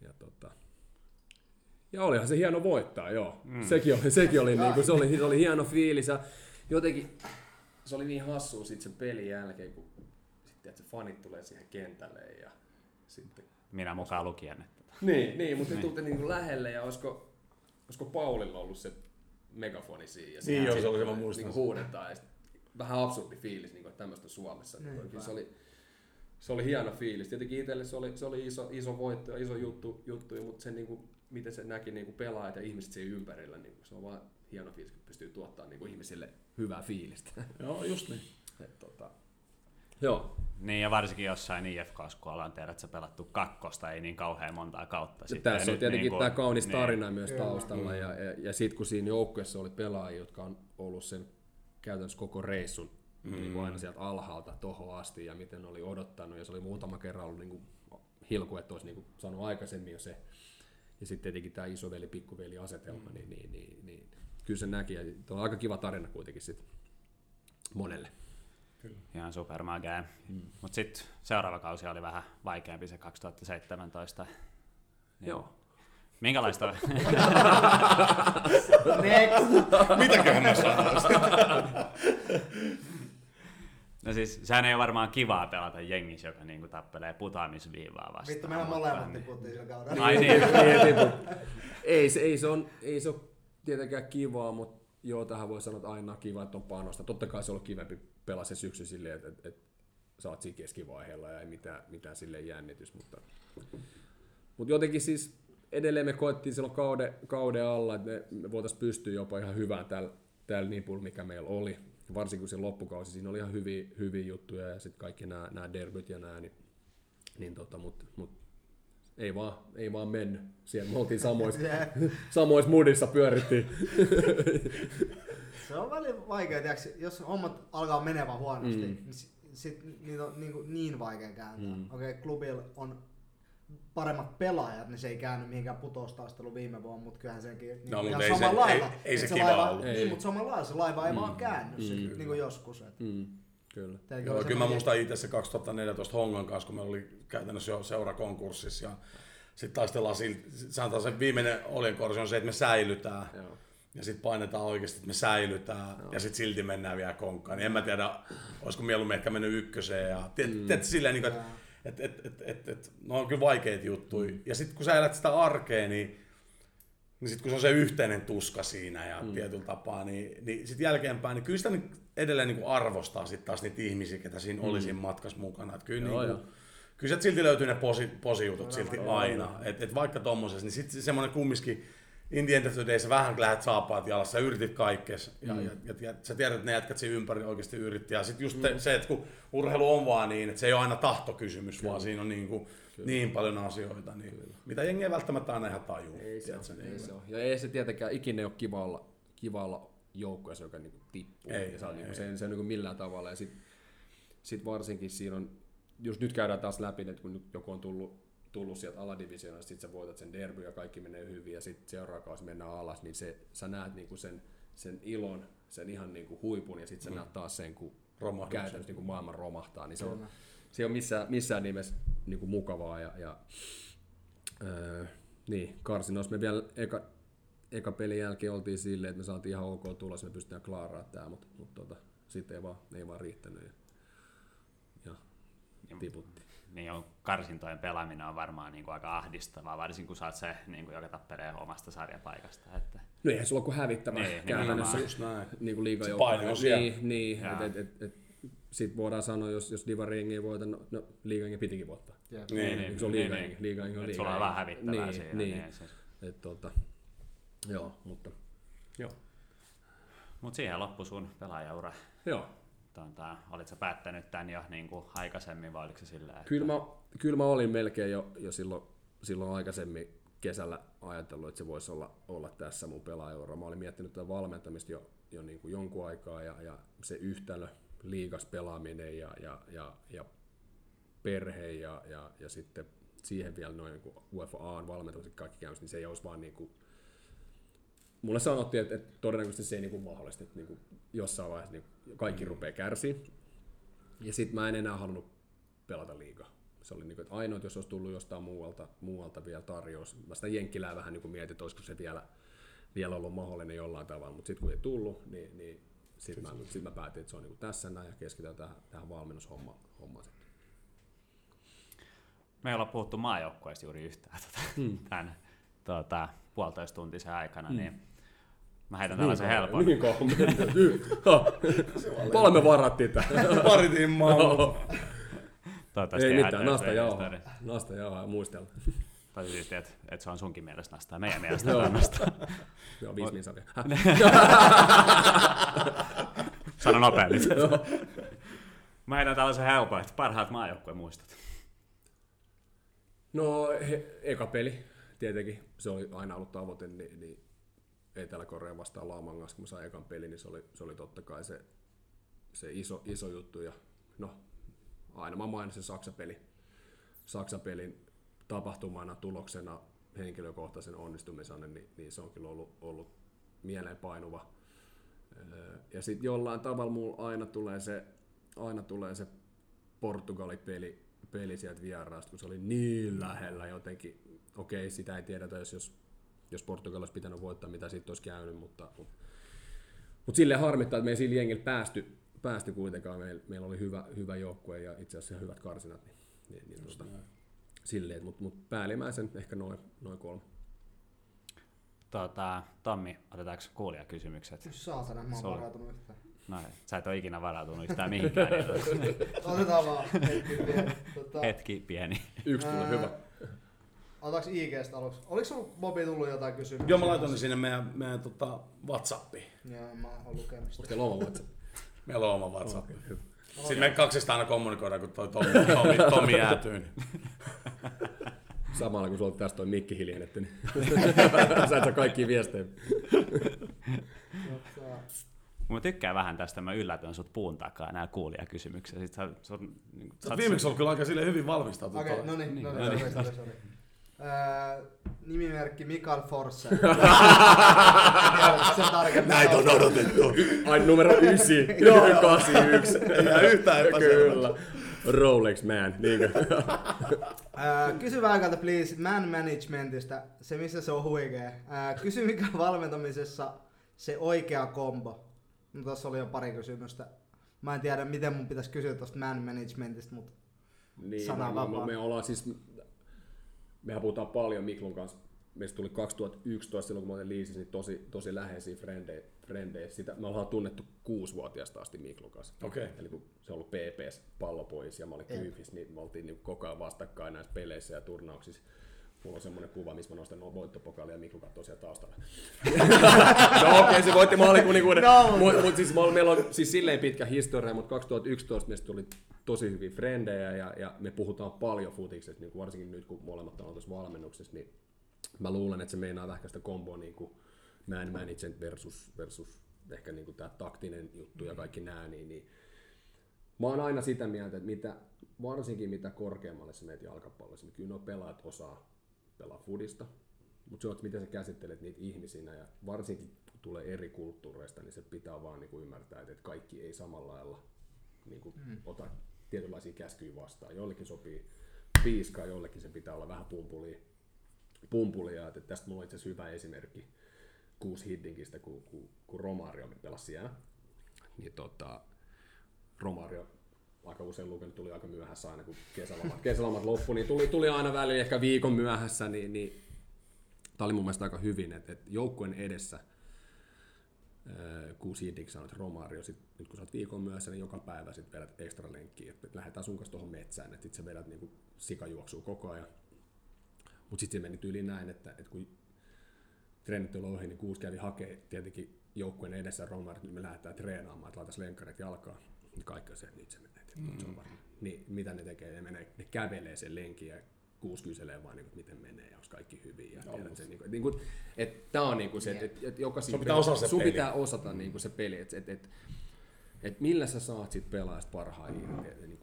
ja, tota, ja olihan se hieno voittaa, joo. Mm. Sekin oli, sekin oli, niinku, se oli, se oli hieno fiilis. Ja, jotenkin se oli niin hassua sitten sen pelin jälkeen, kun sitten että fanit tulee siihen kentälle ja sitten... Minä mukaan lukien. Että... Niin, niin mutta te tulitte niin lähelle ja olisiko, olisiko Paulilla ollut se megafoni siinä. Ja Niin joo, se oli se, mä niin muistan. Niin huudetaan ja sit vähän absurdi fiilis, niin kuin, että tämmöistä Suomessa. Niin, kyllä se oli, se oli hieno fiilis. Tietenkin itselle se oli, se oli iso, iso voitto ja iso juttu, juttu mutta se, niin kuin, miten se näki niin kuin pelaajat ja ihmiset siinä ympärillä, niin se on vaan hieno fiilis, kun pystyy tuottamaan niin kuin ihmisille hyvää fiilistä. Joo, just niin. Et, tota, joo, Niin ja varsinkin jossain IFKs, kun ollaan tiedät, että se pelattu kakkosta, ei niin kauhean montaa kautta. Ja sitten. tässä on nyt tietenkin niinku- tämä kaunis niin. tarina myös taustalla. Ja, ja, ja sitten kun siinä joukkueessa oli pelaajia, jotka on ollut sen käytännössä koko reissun mm. niin kuin aina sieltä alhaalta tohon asti ja miten oli odottanut. Ja se oli muutama kerran ollut niin kuin hilku, että olisi niin kuin sanonut aikaisemmin jo se. Ja sitten tietenkin tämä isoveli pikkuveli asetelma, niin, niin, niin, niin, kyllä se näki. Ja tuo on aika kiva tarina kuitenkin sitten monelle. Ihan supermagea. Mm. Mutta sitten seuraava kausi oli vähän vaikeampi, se 2017. Joo. Minkälaista, Next. Mitäköhän mä sanoisin? no siis sehän ei ole varmaan kivaa pelata jengissä, joka niinku tappelee putoamisviivaa vastaan. Vittu, mehän molemmat niin- tiputtiin sillä kaudella. Ai niin, Niin, tipu. ei, se, ei, se on, ei se ole tietenkään kivaa, mutta joo, tähän voi sanoa, että aina on kiva, että on panosta. Totta kai se on kivempi pelaa se syksy silleen, että, että, että sä oot siinä keskivaiheella ja ei mitään, mitään sille jännitys, mutta, mutta jotenkin siis edelleen me koettiin silloin kauden, kauden alla, että me, me voitaisiin pystyä jopa ihan hyvään tällä, tällä nipulla, mikä meillä oli. Varsinkin se loppukausi, siinä oli ihan hyviä, hyviä juttuja ja sitten kaikki nämä, nämä derbyt ja nämä, niin, niin tota, mutta mut, ei vaan, ei vaan mennyt. Siellä me oltiin samoissa, samoissa mudissa pyörittiin. Se on välillä vaikea, tiiäks, jos hommat alkaa menevän huonosti, mm. niin sit, niitä on niin, niin vaikea kääntää. Mm. Okei, okay, klubilla on paremmat pelaajat, niin se ei käänny mihinkään putoustaistelu viime vuonna, mutta kyllähän senkin niin No, ihan mutta ei se- samalla lailla. ei- ei se se kiva laiva, ollut. Niin, Ei. mutta samalla lailla se laiva ei mm. vaan käänny mm. niin kuin joskus. Et. Mm, kyllä. Joo, kyllä mä semmoinen- muistan itse se 2014 Hongan kanssa, kun me oli käytännössä jo seurakonkurssissa ja sitten taistellaan siltä, sanotaan se viimeinen oljenkorsi on se, että me säilytään. Joo. Ja sitten painetaan oikeasti, että me säilytään ja sitten silti mennään vielä konkkaan. Niin en mä tiedä, olisiko mieluummin ehkä mennyt ykköseen. Ja tiedät, mm. tiedät, silleen, niin että et, et, et, et, et, no on kyllä vaikeita juttuja. Mm. Ja sitten kun sä elät sitä arkea, niin, niin sitten kun se on se yhteinen tuska siinä ja mm. tietyllä tapaa, niin, niin sitten jälkeenpäin, niin kyllä sitä niin edelleen niin kuin arvostaa sitten taas niitä ihmisiä, ketä siinä mm. oli siinä matkassa mukana. Et kyllä, Joo, niin kuin, kyllä silti löytyy ne posi, posijutut silti aina. Et, et vaikka tommosessa, niin sitten semmoinen kumminkin, in the end of the day, sä vähän lähdet saapaat jalassa, sä yritit kaikkes, ja, mm. ja, ja, ja, sä tiedät, että ne jätkät siinä ympäri oikeasti yritti. Ja sitten just mm. se, että kun urheilu on vaan niin, että se ei ole aina tahtokysymys, vaan siinä on niin, kuin, niin paljon asioita, niin, mitä jengi ei välttämättä aina ihan tajuu. Ei se, tiedätkö, ole, niin ei se ole. Ja ei se tietenkään ikinä ole kiva olla, kiva olla joukkueessa, joka niinku tippuu. Ei, ja se, on niinku, ei. se, se on niinku millään tavalla. Ja sitten sit varsinkin siinä on, just nyt käydään taas läpi, että kun nyt joku on tullut, tullut sieltä aladivisioonasta, sitten sä voitat sen derby ja kaikki menee hyvin ja sitten seuraava kausi mennään alas, niin se, sä näet niinku sen, sen ilon, sen ihan niinku huipun ja sitten sä näet taas sen, kun käytännössä niinku maailma romahtaa. Niin se on, se ole missään, missään nimessä niinku mukavaa ja, ja Öö, niin, karsinoissa me vielä eka, eka pelin jälkeen oltiin silleen, että me saatiin ihan ok tulos, me pystytään klaaraamaan tämä, mutta mut tota, sitten ei vaan, ei vaan riittänyt ja, ja tiputtiin. Niin on, karsintojen pelaaminen on varmaan niin kuin aika ahdistavaa, varsinkin kun sä oot se, niin kuin, joka tappelee omasta sarjapaikasta. Että, No eihän sulla ole kuin hävittävä Niin, käytännössä. Just näin. niin kuin liiga Se paine on siellä. Niin, niin Jaa. et, et, et, et, sit voidaan sanoa, jos, jos Divari ei voita, no, no liiga pitikin voittaa. Jep. Niin, Niin, se on liiga, niin, liiga, on Et liiga. sulla on vähän hävittävää niin, siinä. Niin, Niin, siis. Et, tota, joo, mutta joo. Mutta siihen loppui sun pelaajaura. Joo, Tota, olit sä päättänyt tämän jo niin kuin aikaisemmin vai oliko se sillä, että... Kyllä mä, kyllä mä olin melkein jo, jo silloin, silloin aikaisemmin kesällä ajatellut, että se voisi olla, olla tässä mun pelaajaura. Mä olin miettinyt tätä valmentamista jo, jo niin kuin jonkun aikaa ja, ja se yhtälö, liigas pelaaminen ja, ja, ja, ja perhe ja, ja, ja sitten siihen vielä noin niin UEFA on valmentamisen kaikki käynnissä, niin se ei olisi vaan niin kuin, mulle sanottiin, että, että todennäköisesti se ei niin kuin mahdollista, että niin kuin jossain vaiheessa niin kaikki rupeaa kärsiä. Ja sitten mä en enää halunnut pelata liigaa. Se oli niin kuin, että ainoa, että jos olisi tullut jostain muualta, muualta vielä tarjous. Mä sitä Jenkkilää vähän niin kuin mietin, että olisiko se vielä, vielä ollut mahdollinen jollain tavalla, mutta sitten kun ei tullut, niin, niin sitten mä, sit mä päätin, että se on niin tässä näin ja keskitytään tähän, tähän valmennushommaan. Hommaan sitten. Me ei olla puhuttu maajoukkueista juuri yhtään tota, hmm. tämän tota, puolitoista tuntisen aikana, hmm. niin mä heitän tällaisen helpon. Niin kauan Paljon me varattiin tähän. Paritin maa. Toivottavasti Ei mitään, nasta jauhaa. Nasta jauhaa ja muistella. Tai siis, että, että se on sunkin mielestä nastaa, meidän mielestä nastaa. Joo, viisi minsa vielä. Sano nopeammin. Mä heitän tällaisen helpon, että parhaat maajoukkueen muistot. No, he, eka peli, tietenkin. Se oli aina ollut tavoite, niin, niin Etelä-Korea vastaan Laamangas, kun mä sain ekan pelin, niin se oli, se oli totta kai se, se iso, iso juttu. Ja no, aina mä mainitsin Saksa-peli. Saksa-pelin tapahtumana, tuloksena, henkilökohtaisen onnistumisen, niin, niin se on kyllä ollut, ollut mieleenpainuva. Ja sitten jollain tavalla mulla aina tulee se, aina tulee se Portugali-peli peli sieltä vieraasta, kun se oli niin lähellä jotenkin. Okei, sitä ei tiedetä, jos, jos, jos Portugal olisi pitänyt voittaa, mitä siitä olisi käynyt, mutta, mutta, mutta silleen harmittaa, että me ei sillä jengillä päästy, päästy kuitenkaan. Meillä, meillä oli hyvä, hyvä joukkue ja itse asiassa hyvät karsinat, niin, niin, niin tuota, silleen, mutta mut päällimmäisen ehkä noin noin kolme. Tota, Tommi, otetaanko kuulijakysymykset? Saatana, mä oon varautunut yhtään. No, sä et ole ikinä varautunut yhtään mihinkään. Otetaan vaan hetki pieni. Tota, hetki pieni. Yksi tulee, hyvä. Otaks IGstä aluksi? Oliko sun Bobi tullut jotain kysymyksiä? Joo, mä laitoin ne sinne meidän, meidän tota, Whatsappiin. Joo, mä oon lukenut sitä. Teillä oma WhatsApp? Meillä on oma WhatsApp. Okay, Sitten me kaksista aina kommunikoidaan, kun toi Tommi, Tommi, Tommi jäätyy. Niin. Samalla kun sulla on tästä toi mikki hiljennetty, niin sä et saa kaikkia viestejä. Mä tykkään vähän tästä, mä yllätyn sut puun takaa nämä kuulijakysymykset. Sit sä, sä, niin, sä, sä viimeksi ollut kyllä aika sille hyvin valmistautunut. Okei, okay, no niin, no niin, sorry, sorry, sorry. Öö, nimimerkki Mikael Forsse. Näitä on odotettu. Ai numero 9, 81. Ei yhtään epäselvä. Kyllä. Rolex man, niinkö? uh, kysy Väikältä please man managementista, se missä se on huikea. Uh, kysy mikä valmentamisessa se oikea kombo. No tässä oli jo pari kysymystä. Mä en tiedä miten mun pitäisi kysyä tuosta man managementista, mutta niin, sana me, me, me, ollaan siis, mehän puhutaan paljon Miklun kanssa meistä tuli 2011 silloin, kun mä olin liisissä, niin tosi, tosi läheisiä frendejä. frendejä. Sitä, me ollaan tunnettu kuusivuotiaasta asti Miklun kanssa. Okay. Eli kun se on ollut PPS pallopois ja mä olin Kyyfis, niin me oltiin niin koko ajan vastakkain näissä peleissä ja turnauksissa. Mulla on semmoinen kuva, missä mä nostan voittopokaalia ja Miklu katsoo siellä taustalla. no okei, okay, se voitti maalikuninkuuden. No, mutta mut siis meillä on siis silleen pitkä historia, mutta 2011 meistä tuli tosi hyviä frendejä ja, ja me puhutaan paljon futiksesta, niin varsinkin nyt kun molemmat on tuossa valmennuksessa, niin mä luulen, että se meinaa ehkä sitä komboa niin kuin man management versus, versus ehkä niin kuin tämä taktinen juttu ja kaikki nämä, niin, niin mä oon aina sitä mieltä, että mitä, varsinkin mitä korkeammalle sä meet jalkapallossa, niin kyllä nuo pelaat osaa pelaa fudista, mutta se on, että miten sä käsittelet niitä ihmisinä ja varsinkin kun tulee eri kulttuureista, niin se pitää vaan niin kuin ymmärtää, että kaikki ei samalla lailla niin kuin mm. ota tietynlaisia käskyjä vastaan. Jollekin sopii piiskaa, jollekin se pitää olla vähän pumpulia pumpulia. Että tästä mulla on itse hyvä esimerkki kuusi Hiddinkistä, kun, kun, kun Romario pelasi siellä. Niin tota, Romario aika usein lukenut, tuli aika myöhässä aina, kun kesälomat, kesälomat loppu, niin tuli, tuli aina välillä ehkä viikon myöhässä, niin, niin tämä oli mun mielestä aika hyvin, että, että joukkueen edessä kuusi Hiddink sanoi, että Romario, sit, nyt kun sä oot viikon myöhässä, niin joka päivä sit vedät ekstra lenkkiä, että lähdetään sun kanssa tuohon metsään, että sit sä vedät niin sikajuoksua koko ajan, mutta sitten se meni yli näin, että, että kun treenit oli ohi, niin kuusi kävi hakee tietenkin joukkueen edessä romarit, niin me lähdetään treenaamaan, että laitaisiin lenkkarit jalkaan. Niin kaikki on se, että nyt se. Mm. Se on. Niin mitä ne tekee? Ne, menee, ne kävelee sen lenkin ja kuusi kyselee vaan, niin kuin, miten menee ja onko kaikki hyvin. Ja tiedät sen, niin kuin, niin kuin, että tämä on niin kuin se, että, että, että joka sun pitää, osata se sun pitää osata niin kuin se peli, että, että, että, että millä sä saat sit pelaajasta parhaan irti. Niin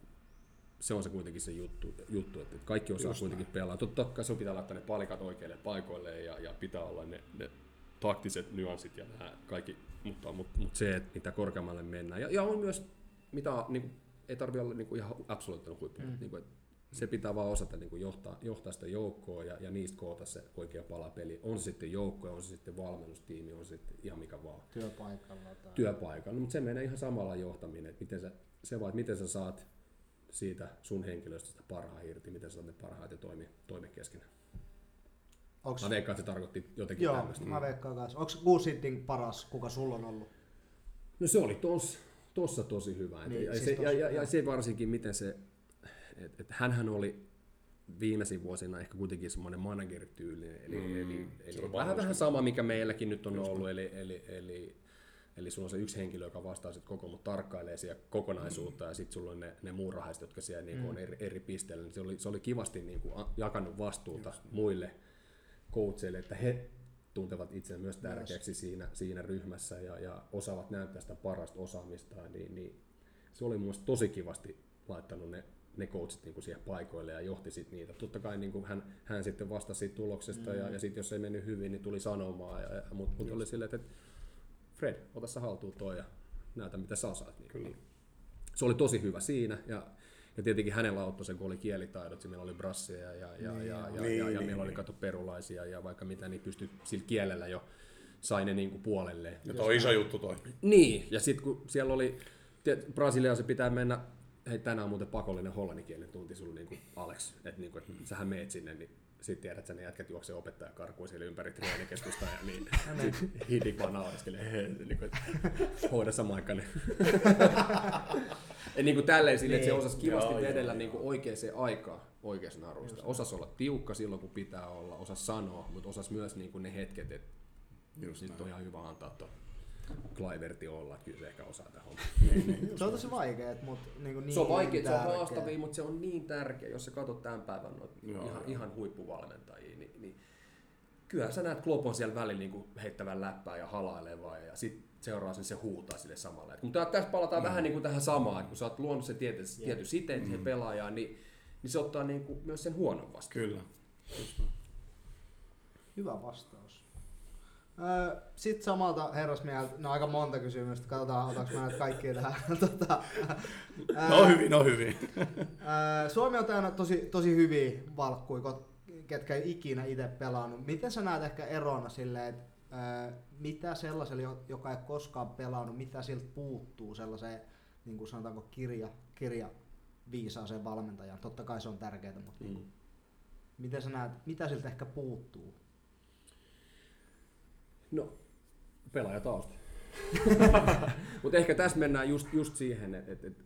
se on se kuitenkin se juttu, juttu että kaikki osaa Just kuitenkin näin. pelaa. Totta kai sun pitää laittaa ne palikat oikeille paikoille ja, ja pitää olla ne, ne taktiset nyanssit ja nämä kaikki, mutta, mutta, mutta se, että mitä korkeammalle mennään. Ja, ja on myös, mitä niin kuin, ei tarvitse olla niin kuin ihan absoluuttinen huippu, mm. niin kuin, se pitää vaan osata niin kuin johtaa, johtaa sitä joukkoa ja, ja niistä koota se oikea palapeli. On se sitten joukko, on se sitten valmennustiimi, on se sitten ihan mikä vaan. Työpaikalla. Tai... Työpaikalla, mutta se menee ihan samalla johtaminen, että miten sä, se vaan, että miten sä saat siitä sun henkilöstöstä parhaa irti, miten sä saat ne parhaiten toimi, toimi keskenään. Onks... Mä veikkaan, että se tarkoitti jotenkin Joo, tämmöistä. mä veikkaan kanssa. Onko Goose paras, kuka sulla on ollut? No se oli tos, tossa tosi hyvä. Niin, ja, siis se, tossa, ja, ja, joo. ja, se varsinkin, miten se, että et hänhän oli viimeisin vuosina ehkä kuitenkin semmoinen managerityyli, eli, mm, eli, eli on vähän, vähän sama, mikä meilläkin nyt on ollut, eli, eli, eli, eli sulla on se yksi henkilö, joka vastaa sit koko, mutta tarkkailee siellä kokonaisuutta, mm. ja sitten sulla on ne, ne muurahaiset, jotka siellä niinku on eri, eri pisteillä, niin se oli, se oli kivasti niinku jakanut vastuuta Just. muille coacheille, että he tuntevat itse myös tärkeäksi siinä, siinä ryhmässä ja, ja osaavat näyttää sitä parasta osaamista, niin, niin se oli mun mielestä tosi kivasti laittanut ne, ne coachit niin kuin siihen paikoille ja johti sit niitä. Totta kai niin kuin hän, hän sitten vastasi siitä tuloksesta mm. ja, ja sitten jos ei mennyt hyvin, niin tuli sanomaan, ja, ja, mutta mut oli silleen, että Fred, ota sä haltuun toi ja näytä mitä sä osaat. Niin, Kyllä. niin. Se oli tosi hyvä siinä ja, ja tietenkin hänellä auttoi se, kun oli kielitaidot, meillä oli brasseja ja, ja, ja, ja, ja, Niin, ja, ja niin, meillä oli niin. kato perulaisia ja vaikka mitä, niin pystyi sillä kielellä jo sai ne niinku puolelleen. Ja toi on iso juttu toi. Niin, ja sitten kun siellä oli, tiedät, Brasiliaan se pitää mennä, hei tänään on muuten pakollinen hollanninkielinen tunti sulla niinku Alex, että niinku, et sähän meet sinne, niin sit tiedät, että ne jätkät juoksee opettaja karkuun siellä ympäri treenikeskusta ja niin Hidik vaan naureskelee, hei, niinku, et hoida sä Maikkanen. Et niinku tälleen silleen, että se osasi kivasti Joo, vedellä joo, niinku oikeaan aikaan oikeasta narusta. Osas olla tiukka silloin, kun pitää olla, osas sanoa, mutta osas myös niinku ne hetket, että Just nyt on ihan hyvä antaa tuon Cliverti olla, että kyllä se ehkä osaa tähän Se on tosi vaikea, mutta niinku niin Se on vaikea, se on haastavia, mutta se on niin tärkeä, jos sä katsot tämän päivän noita Joo, ihan, joo. ihan huippuvalmentajia, niin, niin kyllähän sä näet Klopon siellä välillä niin heittävän läppää ja halailevaa ja sit seuraa sen se huutaa sille samalle. Et, mutta tässä palataan mm. vähän niin kuin tähän samaan, että kun sä oot luonut sen tietyn, Jep. tietyn siteen Mm. siihen pelaajaan, niin, niin se ottaa niin kuin myös sen huonon vastaan. Kyllä. Hyvä vastaus. Öö, Sitten samalta herrasmieheltä, no aika monta kysymystä, katsotaan otaks mä näitä kaikkia tähän. tota, öö, No hyvin, no hyvin. öö, Suomi on täynnä tosi, tosi hyviä valkkuja, ketkä ei ikinä itse pelannut. Miten sä näet ehkä erona silleen, että öö, mitä sellaiselle, jo- joka ei koskaan pelannut, mitä siltä puuttuu sellaiseen, niin kuin sanotaanko kirja, kirja viisaaseen valmentajan. Totta kai se on tärkeää, mutta mm. miten sä näet, mitä siltä ehkä puuttuu? No, pelaajatausta. Mutta ehkä tässä mennään just, just siihen, että et, et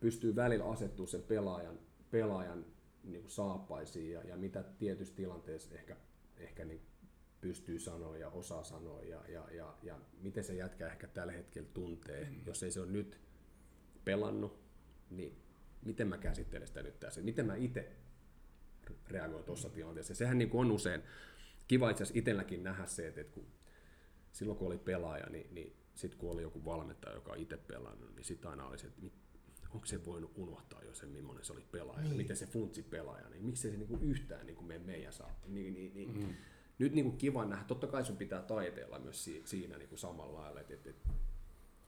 pystyy välillä asettua sen pelaajan, pelaajan niin kuin saappaisiin ja, ja mitä tietyissä tilanteissa ehkä, ehkä niin pystyy sanoa ja osaa sanoa ja, ja, ja, ja miten se jätkä ehkä tällä hetkellä tuntee. Mm. Jos ei se ole nyt pelannut, niin miten mä käsittelen sitä nyt tässä? Miten mä itse reagoin tuossa tilanteessa? Ja sehän niin kuin on usein kiva itse asiassa itselläkin nähdä se, että, kun, silloin kun oli pelaaja, niin, niin sitten kun oli joku valmentaja, joka itse pelannut, niin sitten aina oli se, että onko se voinut unohtaa jo sen, millainen se oli pelaaja, niin. miten se funtsi pelaaja, niin miksei se niinku yhtään niinku mene meidän saa. Niin, niin, niin, mm. Nyt niinku kiva nähdä, totta kai sun pitää taiteella myös si- siinä niinku samalla lailla, että, että, että,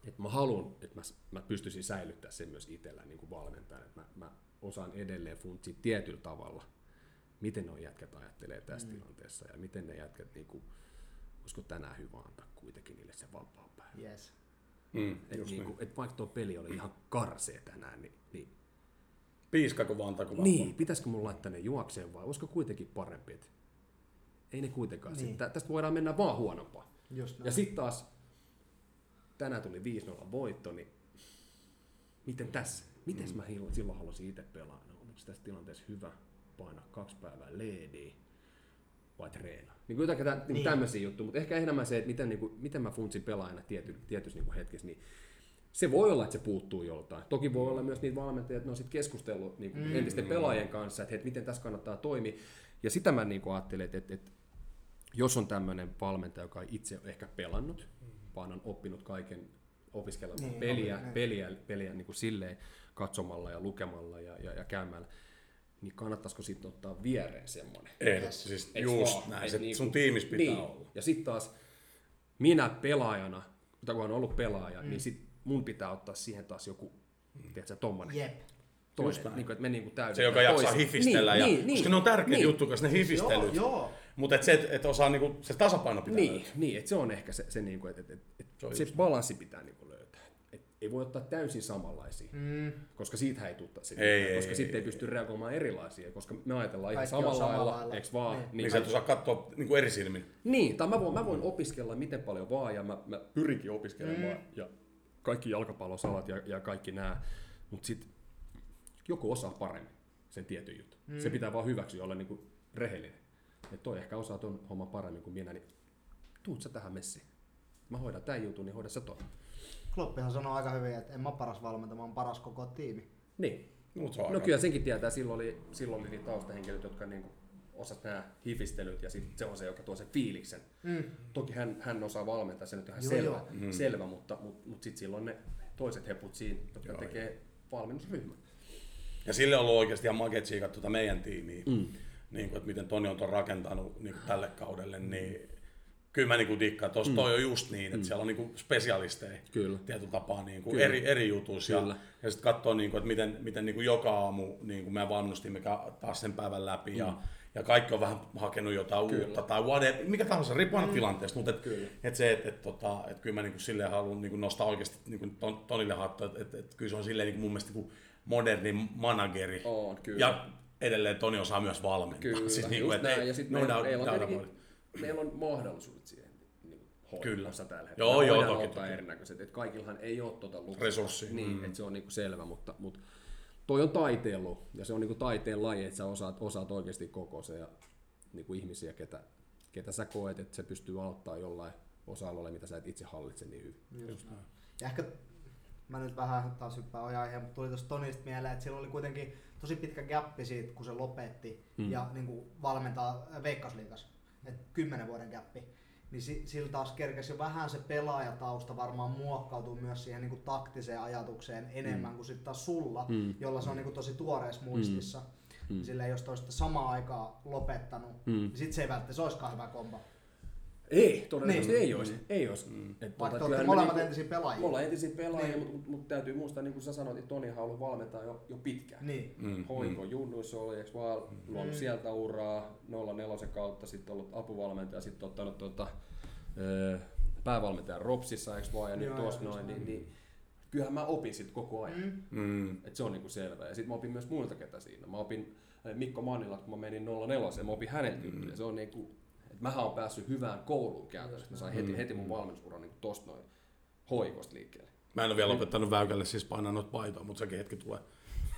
että mä haluan, että mä, mä pystyisin säilyttämään sen myös itsellä niin kuin valmentajana, että mä, mä osaan edelleen funtsia tietyllä tavalla, miten nuo jätkät ajattelee tässä mm. tilanteessa ja miten ne jätkät, niin kuin, olisiko tänään hyvä antaa kuitenkin niille se vapaa päivä. Yes. Mm, Et, niin kuin, et vaikka tuo peli oli ihan karsee tänään, niin, niin, Piiskako vaan taku niin pitäisikö mun laittaa ne juokseen vai olisiko kuitenkin parempi, että ei ne kuitenkaan. Niin. Niin. Tästä voidaan mennä vaan huonompaa. Just näin. Ja sitten taas, tänään tuli 5-0 voitto, niin miten tässä? Miten mm. mä silloin halusin itse pelaa? No, onko tässä tilanteessa hyvä painaa kaksi päivää leediä vai treenaa? Niin kuin jotakin niin. Niin. tämmöisiä juttuja, mutta ehkä enemmän se, että miten, niin kuin, miten mä funtsin pelaajana tiety, tietyssä niin hetkessä, niin se voi olla, että se puuttuu joltain. Toki voi olla myös niitä valmentajia, että ne on sitten keskustellut niin kuin mm. entisten pelaajien kanssa, että, että miten tässä kannattaa toimia. Ja sitä mä niin kuin ajattelin, että, että, että jos on tämmöinen valmentaja, joka ei itse ole ehkä pelannut, vaan on oppinut kaiken opiskella Niin, niin, peliä, niin. peliä, peliä niin kuin silleen katsomalla ja lukemalla ja, ja, ja käymällä, niin kannattaisiko sitten ottaa viereen semmoinen? Ehdottomasti, siis Eiks just vaan? näin. Et Se, niinku- sun tiimis pitää niin. olla. Ja sitten taas minä pelaajana, mutta kun on ollut pelaaja, mm. niin sit mun pitää ottaa siihen taas joku, tiedätkö, tommonen. Jep. Toinen, niin kuin, että me niin kuin Se, joka jaksaa toisen. hifistellä. ja, niin, niin, koska ne on tärkeitä niin. juttuja, koska ne hifistelyt. Joo, joo. Mutta et se, että et osaa niinku, se tasapaino pitää Niin, löytää. niin että se on ehkä se, se niin kuin, että, että, että, Se on se balanssi pitää niin kuin löytää. Ei voi ottaa täysin samanlaisia, Mm. koska siitä ei tule sitä, Ei, koska ei, sitten ei ei, pysty reagoimaan erilaisia, koska me ajatellaan ihan Kaikki samalla samalla lailla, lailla. eikö vaan? Niin. Niin, sä et osaa katsoa niinku eri silmin. Niin, tai mä voin, mä voin opiskella miten paljon vaan, ja mä, mä pyrinkin opiskelemaan, mm. ja kaikki jalkapallosalat ja, ja kaikki nämä, mutta sitten joku osaa paremmin sen tietyn jutun. Mm. Se pitää vaan hyväksyä olla niinku rehellinen. Että toi ehkä osaa ton homman paremmin kuin minä, niin tuut sä tähän messiin. Mä hoidan tämän jutun, niin hoida sä ton. Kloppihan sanoo aika hyvin, että en mä paras valmentaja, mä oon paras koko tiimi. Niin. Mut se on No aika- kyllä senkin tietää, silloin oli, silloin oli niitä taustahenkilöitä, jotka niinku osas nämä hifistelyt ja sit se on se, joka tuo sen fiiliksen. Mm. Toki hän, hän osaa valmentaa, se nyt on ihan Joo, selvä, joo. Mm. selvä mutta, mutta, mutta sitten silloin ne toiset heput siinä, jotka Joo, tekee valmennusryhmän. Ja sille on ollut oikeasti ihan makea tuota meidän tiimiä, mm. niin kuin, että miten Toni on ton rakentanut niin kuin tälle kaudelle, niin kyllä mä niin dikkaan, että mm. toi on just niin, että siellä on niin kuin spesialisteja Kyllä. tietyllä tapaa niin kuin Kyllä. eri, eri jutuissa. Ja, Kyllä. ja sitten katsoa, niin kuin, että miten, miten niin kuin joka aamu niin kuin me vannustimme taas sen päivän läpi. Mm. Ja, ja kaikki on vähän hakenut jotain Kyllä. uutta tai whatever, mikä tahansa, riippuu aina tilanteesta. Mutta et, Kyllä. et se, että et, tota, et kyllä mä niin kuin silleen haluan niin kuin nostaa oikeasti niin kuin ton, Tonille hattua, että et, et, kyllä se on silleen niin kuin mun mielestä niin kuin moderni manageri. On, kyllä. Ja edelleen Toni osaa myös valmentaa. Kyllä, siis just niin kuin, näin. et, Ja sitten no meillä, meillä, on tietenkin-. Meillä on mahdollisuudet siihen niin Kyllä. hoidossa tällä hetkellä. Joo, Me joo, toki, toki. erinäköiset, että kaikillahan ei ole tuota. Resurssia. Niin, Mm. että se on niinku selvä, mutta, mutta toi on taiteelu ja se on niinku taiteen laji, että sä osaat, osaat oikeasti kokoisia ja niinku ihmisiä, ketä, ketä sä koet, että se pystyy auttaa jollain osa-alueella, mitä sä et itse hallitse niin hyvin. Just näin. Ja ehkä mä nyt vähän taas hyppään oja aiheen, mutta tuli tuosta Tonista mieleen, että sillä oli kuitenkin tosi pitkä gappi siitä, kun se lopetti mm. ja niin kuin valmentaa Veikkausliigas. Kymmenen vuoden gappi. Niin si- sillä taas kerkesi jo vähän se pelaajatausta varmaan muokkautuu myös siihen niin kuin taktiseen ajatukseen enemmän mm. kuin sitten taas sulla, mm. jolla se on niin kuin tosi tuoreessa muistissa. Mm. Silleen, jos toista samaa aikaa lopettanut, mm. niin sit se ei välttämättä se olisikaan hyvä kombo. Ei, todennäköisesti Niin. ei olisi. Ei olisi. Mm. Et, Vaikka tuota, te olette molemmat niinku- entisiä pelaajia. Me ollaan entisiä pelaajia, Niin. niin. mutta mut täytyy muistaa, niin kuin sä sanoit, että Tonihan on ollut valmentaja jo, jo pitkään. Niin. Mm, Hoiko Junnuissa oli, eikö vaan luonut Mm. sieltä uraa 04 kautta, sitten ollut apuvalmentaja, sitten ottanut tuota, öö, päävalmentajan Ropsissa, eikö vaan, ja nyt Joo, tuossa noin, niin, niin kyllähän mä opin sit koko ajan. Mm. Mm. Et se on niinku selvä. Ja sitten mä opin myös muilta ketä siinä. Mä opin Mikko Mannilla, kun mä menin 04, mä opin häneltä mm. Ja se on niinku, mähän on päässyt hyvään kouluun käytännössä. Mä sain heti, heti mun valmennusuran niinku tosta noin hoikosta liikkeelle. Mä en ole vielä opettanut Väykälle siis painaa noita paitoja, mutta sekin hetki tulee.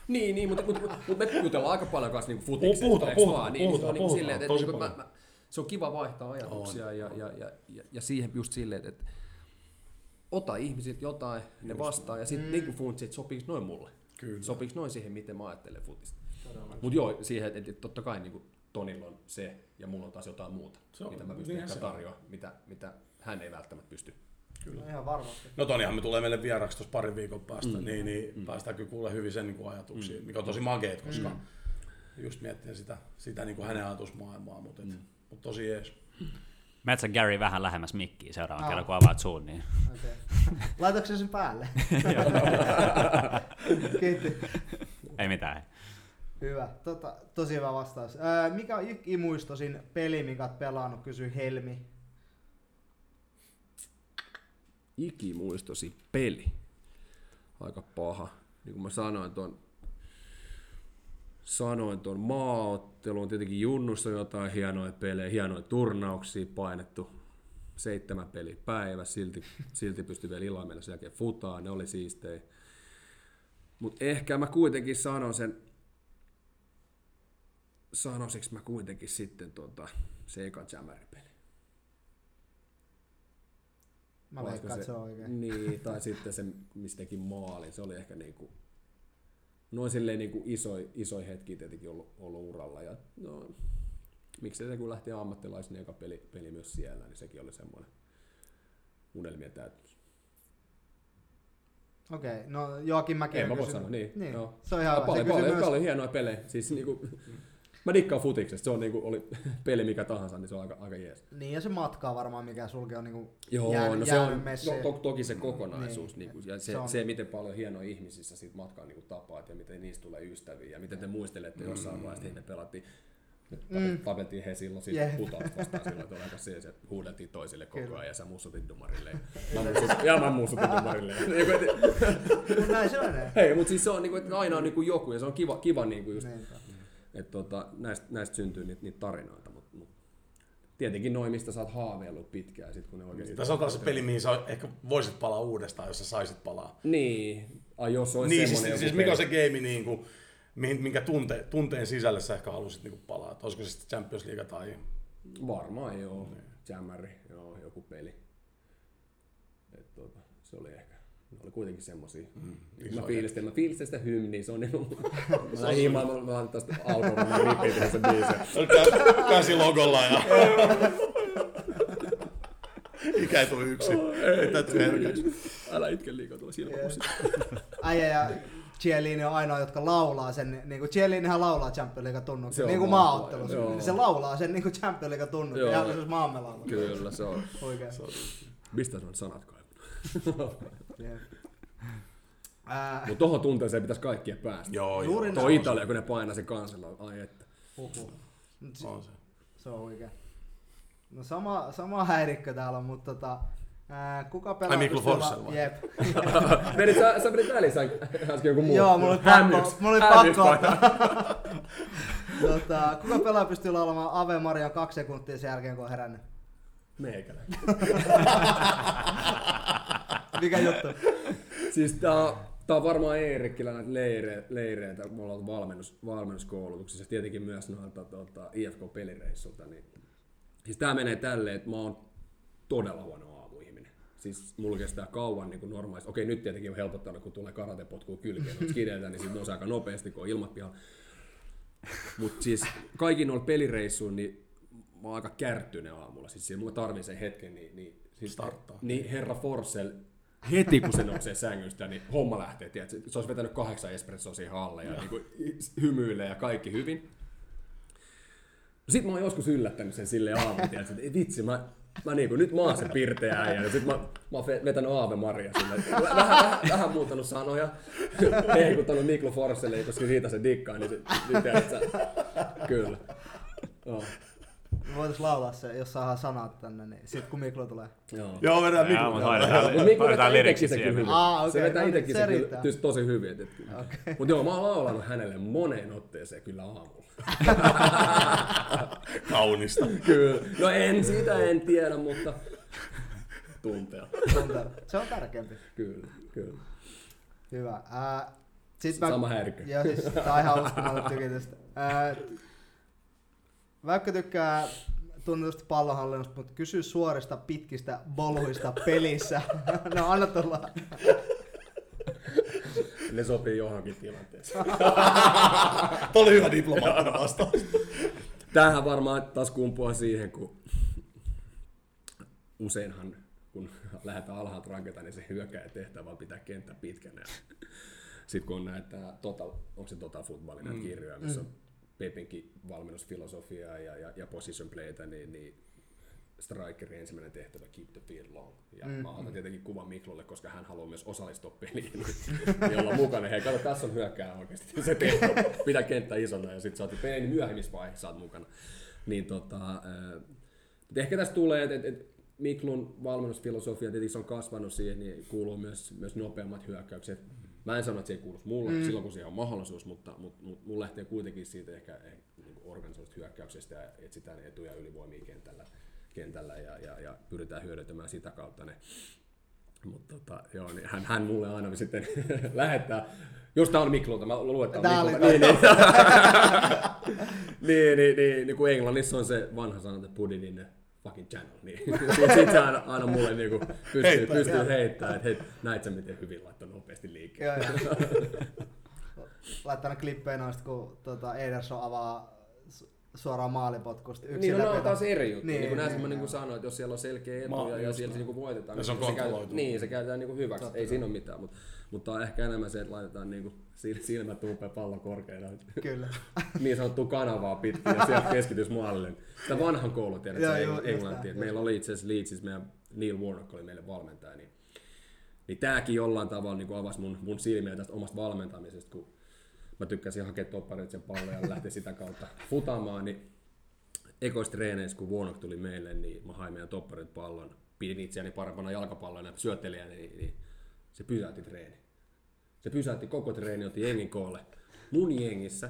Niin, niin mutta, mutta, mutta me jutellaan aika paljon kanssa niinku futiksesta, Puhutaan, eikö puhutaan, vaan? Niin, niin se on puhutaan, niinku puhutaan, silleen, että, tosi mä, mä, se on kiva vaihtaa ajatuksia ja, ja, ja, ja, ja, siihen just silleen, että, ota ihmisiltä jotain, ne vastaa ja sitten mm. niinku funtsi, että sopiiko noin mulle. Kyllä. Sopiiko noin siihen, miten mä ajattelen futista. Mutta joo, siihen, että, että totta kai niin Tonilla on se ja mulla on taas jotain muuta, Se on- mitä mä pystyn niinhän ehkä tarjoamaan, mitä, mitä hän ei välttämättä pysty. No ihan varmasti. No Tonihan me tulee meille vieraksi tuossa parin viikon päästä, mm. niin, niin mm. päästään kyllä kuulemaan hyvin sen niin kuin ajatuksia, mm. mikä on tosi makeet, koska mm. just miettii sitä, sitä niin kuin hänen ajatusmaailmaa, mutta, et, mm. mutta tosi jees. Metsä Gary vähän lähemmäs mikkiä seuraavan Aa. kerran, kun avaat suun. Niin. Okay. Laitatko se sen päälle? Kiitti. Ei mitään. Hyvä. Tota, tosi hyvä vastaus. Öö, mikä on ikimuistoisin peli, minkä oot pelannut, kysyi Helmi. Ikimuistosi peli. Aika paha. Niin kuin mä sanoin tuon sanoin tuon maaottelun, tietenkin Junnussa jotain hienoja pelejä, hienoja turnauksia painettu seitsemän peli päivä, silti, silti pystyi vielä illalla mennä sen jälkeen futaan, ne oli siistejä. Mutta ehkä mä kuitenkin sanon sen, sanoisinko mä kuitenkin sitten tota, se eka Jammeripeli. Mä Olisiko veikkaan, se on oikein. Niin, tai sitten se, mistä teki maalin, se oli ehkä niinku, noin silleen niinku isoi, isoi hetki tietenkin ollut, ollut uralla. Ja no, miksi se kun lähti ammattilaisen eka peli, peli myös siellä, niin sekin oli semmoinen unelmien täytys. Okei, no Joakim Mäki Ei mä voi sanoa, niin. niin. Joo. Se on ihan. Se paljon, paljon, myös- paljon hienoja pelejä. Siis niinku, Mä dikkaan futiksesta, se on niinku, oli peli mikä tahansa, niin se on aika, aika jees. Niin ja se matkaa varmaan, mikä sulki on niinku Joo, jäänyt, no se on messiin. to, to, toki se kokonaisuus niin. Niin, ja se, Se on- se, miten paljon hienoja ihmisissä siitä matkaa niin tapaat ja miten niistä tulee ystäviä ja miten te muistelette jossain vaiheessa, että me pelattiin mm. tapeltiin he silloin Jep. sitten putosta vastaan silloin, että aika se, se huudeltiin toisille koko ajan ja sä mussutit dumarille. Ja mä mussutin, ja mä mussutin dumarille. Niin että- Mut näin se menee. Hei, mutta siis se on niinku, että aina on niinku joku ja se on kiva, kiva niinku just, Niinpä. Että tota, näistä, näistä syntyy niitä, niitä tarinoita, mutta mut, tietenkin noin, mistä sä oot haaveillut pitkään, sit kun ne oikeasti... Tässä on taas se peli, mihin sä ehkä voisit palaa uudestaan, jos sä saisit palaa. Niin, ai jos olisi Niin, semmoinen siis, siis mikä on se game, niin kuin, mihin, minkä tunte, tunteen sisälle sä ehkä halusit niin kuin palaa? Että olisiko se sitten Champions League tai... Varmaan joo, Jammari, joo, joku peli. Et, tota, se oli ehkä, ne oli kuitenkin semmosia. Mm, mä, fiilistin, mä fiilistin sitä hymniä, se on niinku, mä lähdin himaan, mä, laitan tästä mä ripitin sen biisin. Kä- Käsi logolla ja... Ikä ei tule yksin. Ei täytyy herkäksi. Älä itke liikaa tuolla silmäpussit. Äijä ja Chiellini on ainoa, jotka laulaa sen, niin kuin Chiellinihan laulaa Champions League Se tunnuksen, niin kuin maaottelussa. Niin se laulaa sen niin kuin Champions League tunnuksen, ihan kuin maamme laulu. Kyllä, se on. Oikein. Mistä on sanat kaivannut? Ää, Mutta tohon tunteeseen pitäisi kaikkien päästä. Joo, Juuri joo. Tuo Italia, kun ne painaa sen kansalla, ai että. Huhhuh. Se- On se. Se on oikein. No sama, sama häirikkö täällä on, mutta tota, ää, kuka pelaa... Ai, Mikko Forssell vai? Jep. Menit, sä, sä menit välissä äsken joku muu. Joo, mulla oli pakko, mulla oli pakko tota, kuka pelaa pystyy laulamaan Ave Marian kaksi sekuntia sen jälkeen, kun on herännyt? Meikäläinen. Mikä juttu? Siis tää, tää on varmaan Eerikkilä näitä leire, leireitä, me ollaan valmennus, valmennuskoulutuksessa, tietenkin myös noilta tota, IFK-pelireissulta, niin siis tää menee tälleen, että mä oon todella huono aamuihminen. Siis mulla kestää kauan niin normaalisti. Okei, nyt tietenkin on helpottanut, kun tulee karatepotkua kylkeen noita skideiltä, niin sit ne on aika nopeasti, kun on ilmat pihalla. Mutta siis kaikki noilla pelireissuilla, niin mä oon aika kärttyinen aamulla. Siis mulla tarvii sen hetken, niin, niin, siis, Starttaa. niin herra Forssell, heti kun se nousee sängystä, niin homma lähtee. Tiedätkö? Se olisi vetänyt kahdeksan espressoa siihen alle ja niin kuin, hymyilee ja kaikki hyvin. Sitten mä oon joskus yllättänyt sen sille aamulla, tiedätkö, että vitsi, mä, mä niinku, nyt mä oon se pirteä äijä, ja sit mä, mä oon ve- vetänyt Aave Maria sille, vähän, vähän, vähän muuttanut sanoja, heikuttanut Miklo Forsselle, koska siitä se dikkaa, niin, se, niin tiedätkö, kyllä. Joo. Voitais laulaa se, jos saadaan sanat tänne, niin sit kun Miklo tulee. Joo. Joo, vedään Joo, Mikko. mutta Mikko vetää itsekin siihen. kyllä hyvin. Aa, okei, se vetää no niin, itsekin se se, kyllä tosi hyvin. Et, Okei. Mutta joo, mä oon laulanut hänelle moneen otteeseen kyllä aamulla. Kaunista. kyllä. No en, sitä en tiedä, mutta tuntea. Se on tärkeämpi. Kyllä, kyllä. Hyvä. Ää, sit Sama härkö. Joo, siis tää on ihan mä olen tykitystä. Ää, Väykkö tykkää tunnetusti pallonhallinnosta, mutta kysy suorista pitkistä boluista pelissä. no anna tulla. Ne sopii johonkin tilanteeseen. Tuo oli hyvä diplomaattinen vastaus. Tämähän varmaan taas kumpuaa siihen, kun useinhan kun lähdetään alhaalta ranketa, niin se hyökkää tehtävä vaan pitää kenttä pitkänä. Sitten kun on näitä, total, onko se Total Footballin mm. kirjoja, missä on Pepinkin valmennusfilosofiaa ja, ja, ja position playtä, niin, niin strikerin ensimmäinen tehtävä keep the field long. Ja mm. mä otan tietenkin kuvan Miklolle, koska hän haluaa myös osallistua peliin, niin olla mukana. Hei, kato, tässä on hyökkää oikeasti. Se tehtävä, pitää kenttä isona ja sitten sä oot pelin myöhemmissä vaiheissa oot mukana. Niin tota, äh, ehkä tästä tulee, että et, et Miklun valmennusfilosofia tietysti on kasvanut siihen, niin kuuluu myös, myös nopeammat hyökkäykset. Mä en sano, että se ei kuulu mulle mm. silloin, kun siihen on mahdollisuus, mutta, mutta, mutta mulla lähtee kuitenkin siitä ehkä, niin organisoidusta hyökkäyksestä ja etsitään etuja ja ylivoimia kentällä, kentällä ja, ja, ja, pyritään hyödyntämään sitä kautta ne. Mutta tota, joo, niin hän, hän mulle aina sitten lähettää, jos tää on Miklulta, mä luulen, että Tää on Miklulta. Niin, niin, niin, niin, niin, niin, kun Englannissa on se vanha sanonta, put it in the fucking channel, niin sit se aina, aina mulle niinku pystyy, Heittää, pystyy joo. heittämään, että hei, näit sä miten hyvin laittoi nopeasti liikkeelle. Joo, joo. Laittanut klippejä noista, kun tota, Ederson avaa suoraan maalipotkusta. Niin, no, on taas eri juttu. Niin, Niin, niin, niin, niin, niin kuin sanoit, jos siellä on selkeä etu ja, ja siellä se niin voitetaan, Ja se on niin, kontrolloitu. käytetään, niin, se käytetään niin kuin hyväksi. Ei siinä ole mitään, mutta, mutta on ehkä enemmän se, että laitetaan niin silmät uupeen pallon korkeana. Kyllä. niin sanottua kanavaa pitkin ja sieltä keskitys maalille. Sitä vanhan koulun tiedät, Joo, se joo, Engl- just Meillä oli itse asiassa Leedsissä, meidän Neil Warnock oli meille valmentaja, niin, niin tääkin jollain tavalla niin avasi mun, mun silmiä tästä omasta valmentamisesta, kun mä tykkäsin hakea topparit sen pallon ja lähteä sitä kautta futamaan, niin ekoista treeneissä, kun Warnock tuli meille, niin mä hain meidän topparit pallon, pidin itseäni parempana jalkapallona ja syöttelijänä, niin, niin se pysäytti treeni. Se pysäytti koko treeni, otti jengin koolle. Mun jengissä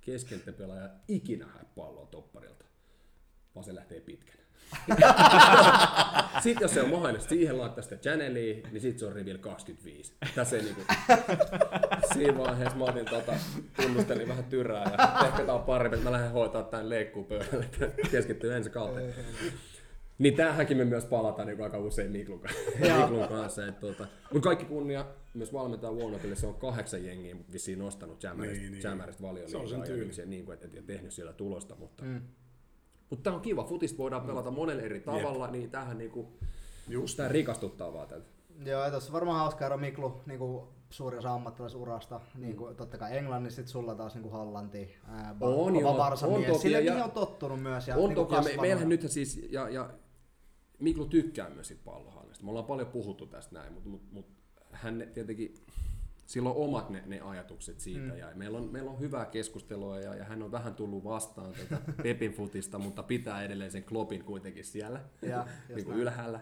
keskenttäpelaaja ikinä hae palloa topparilta, vaan se lähtee pitkänä. sitten jos se on mahdollista siihen laittaa sitä channeliin, niin sitten se on rivillä 25. Tässä ei niinku... Siinä vaiheessa mä otin tota, tunnustelin vähän tyrää ja ehkä tää on parempi, että mä lähden hoitaa tämän leikkuupöydälle, että keskittyy ensi kautta. Niin tähänkin me myös palataan niin aika usein Miklun kanssa. Miklun kanssa että, tota, mutta kaikki kunnia myös valmentaa Warnockille, se on kahdeksan jengiä vissiin nostanut Jammerista, Niin, niin. Valion Se on sen tyyli. niin, niin kuin, et, et, ja tehnyt siellä tulosta, mutta mm. mutta tämä on kiva, futista voidaan pelata monella eri tavalla, niin tähän niinku, Just tää rikastuttaa vaan tätä. Joo, ja tuossa varmaan hauska ero Miklu, niinku suuri osa ammattilaisurasta, niinku, totta kai Englannissa, sit sulla taas niinku Hollanti, ää, ba- On kova joo, on toki, Sille ja- mihin on tottunut myös ja on niinku toki, me, meillähän nyt siis, ja, ja Miklu tykkää myös siitä pallohallista. Me ollaan paljon puhuttu tästä näin, mutta mut, mut, hän tietenkin, sillä on omat ne, ne ajatukset siitä, mm. ja meillä on, meillä on hyvää keskustelua, ja, ja hän on vähän tullut vastaan tätä Pepin futista, mutta pitää edelleen sen klopin kuitenkin siellä Ja, niin kuin ylhäällä.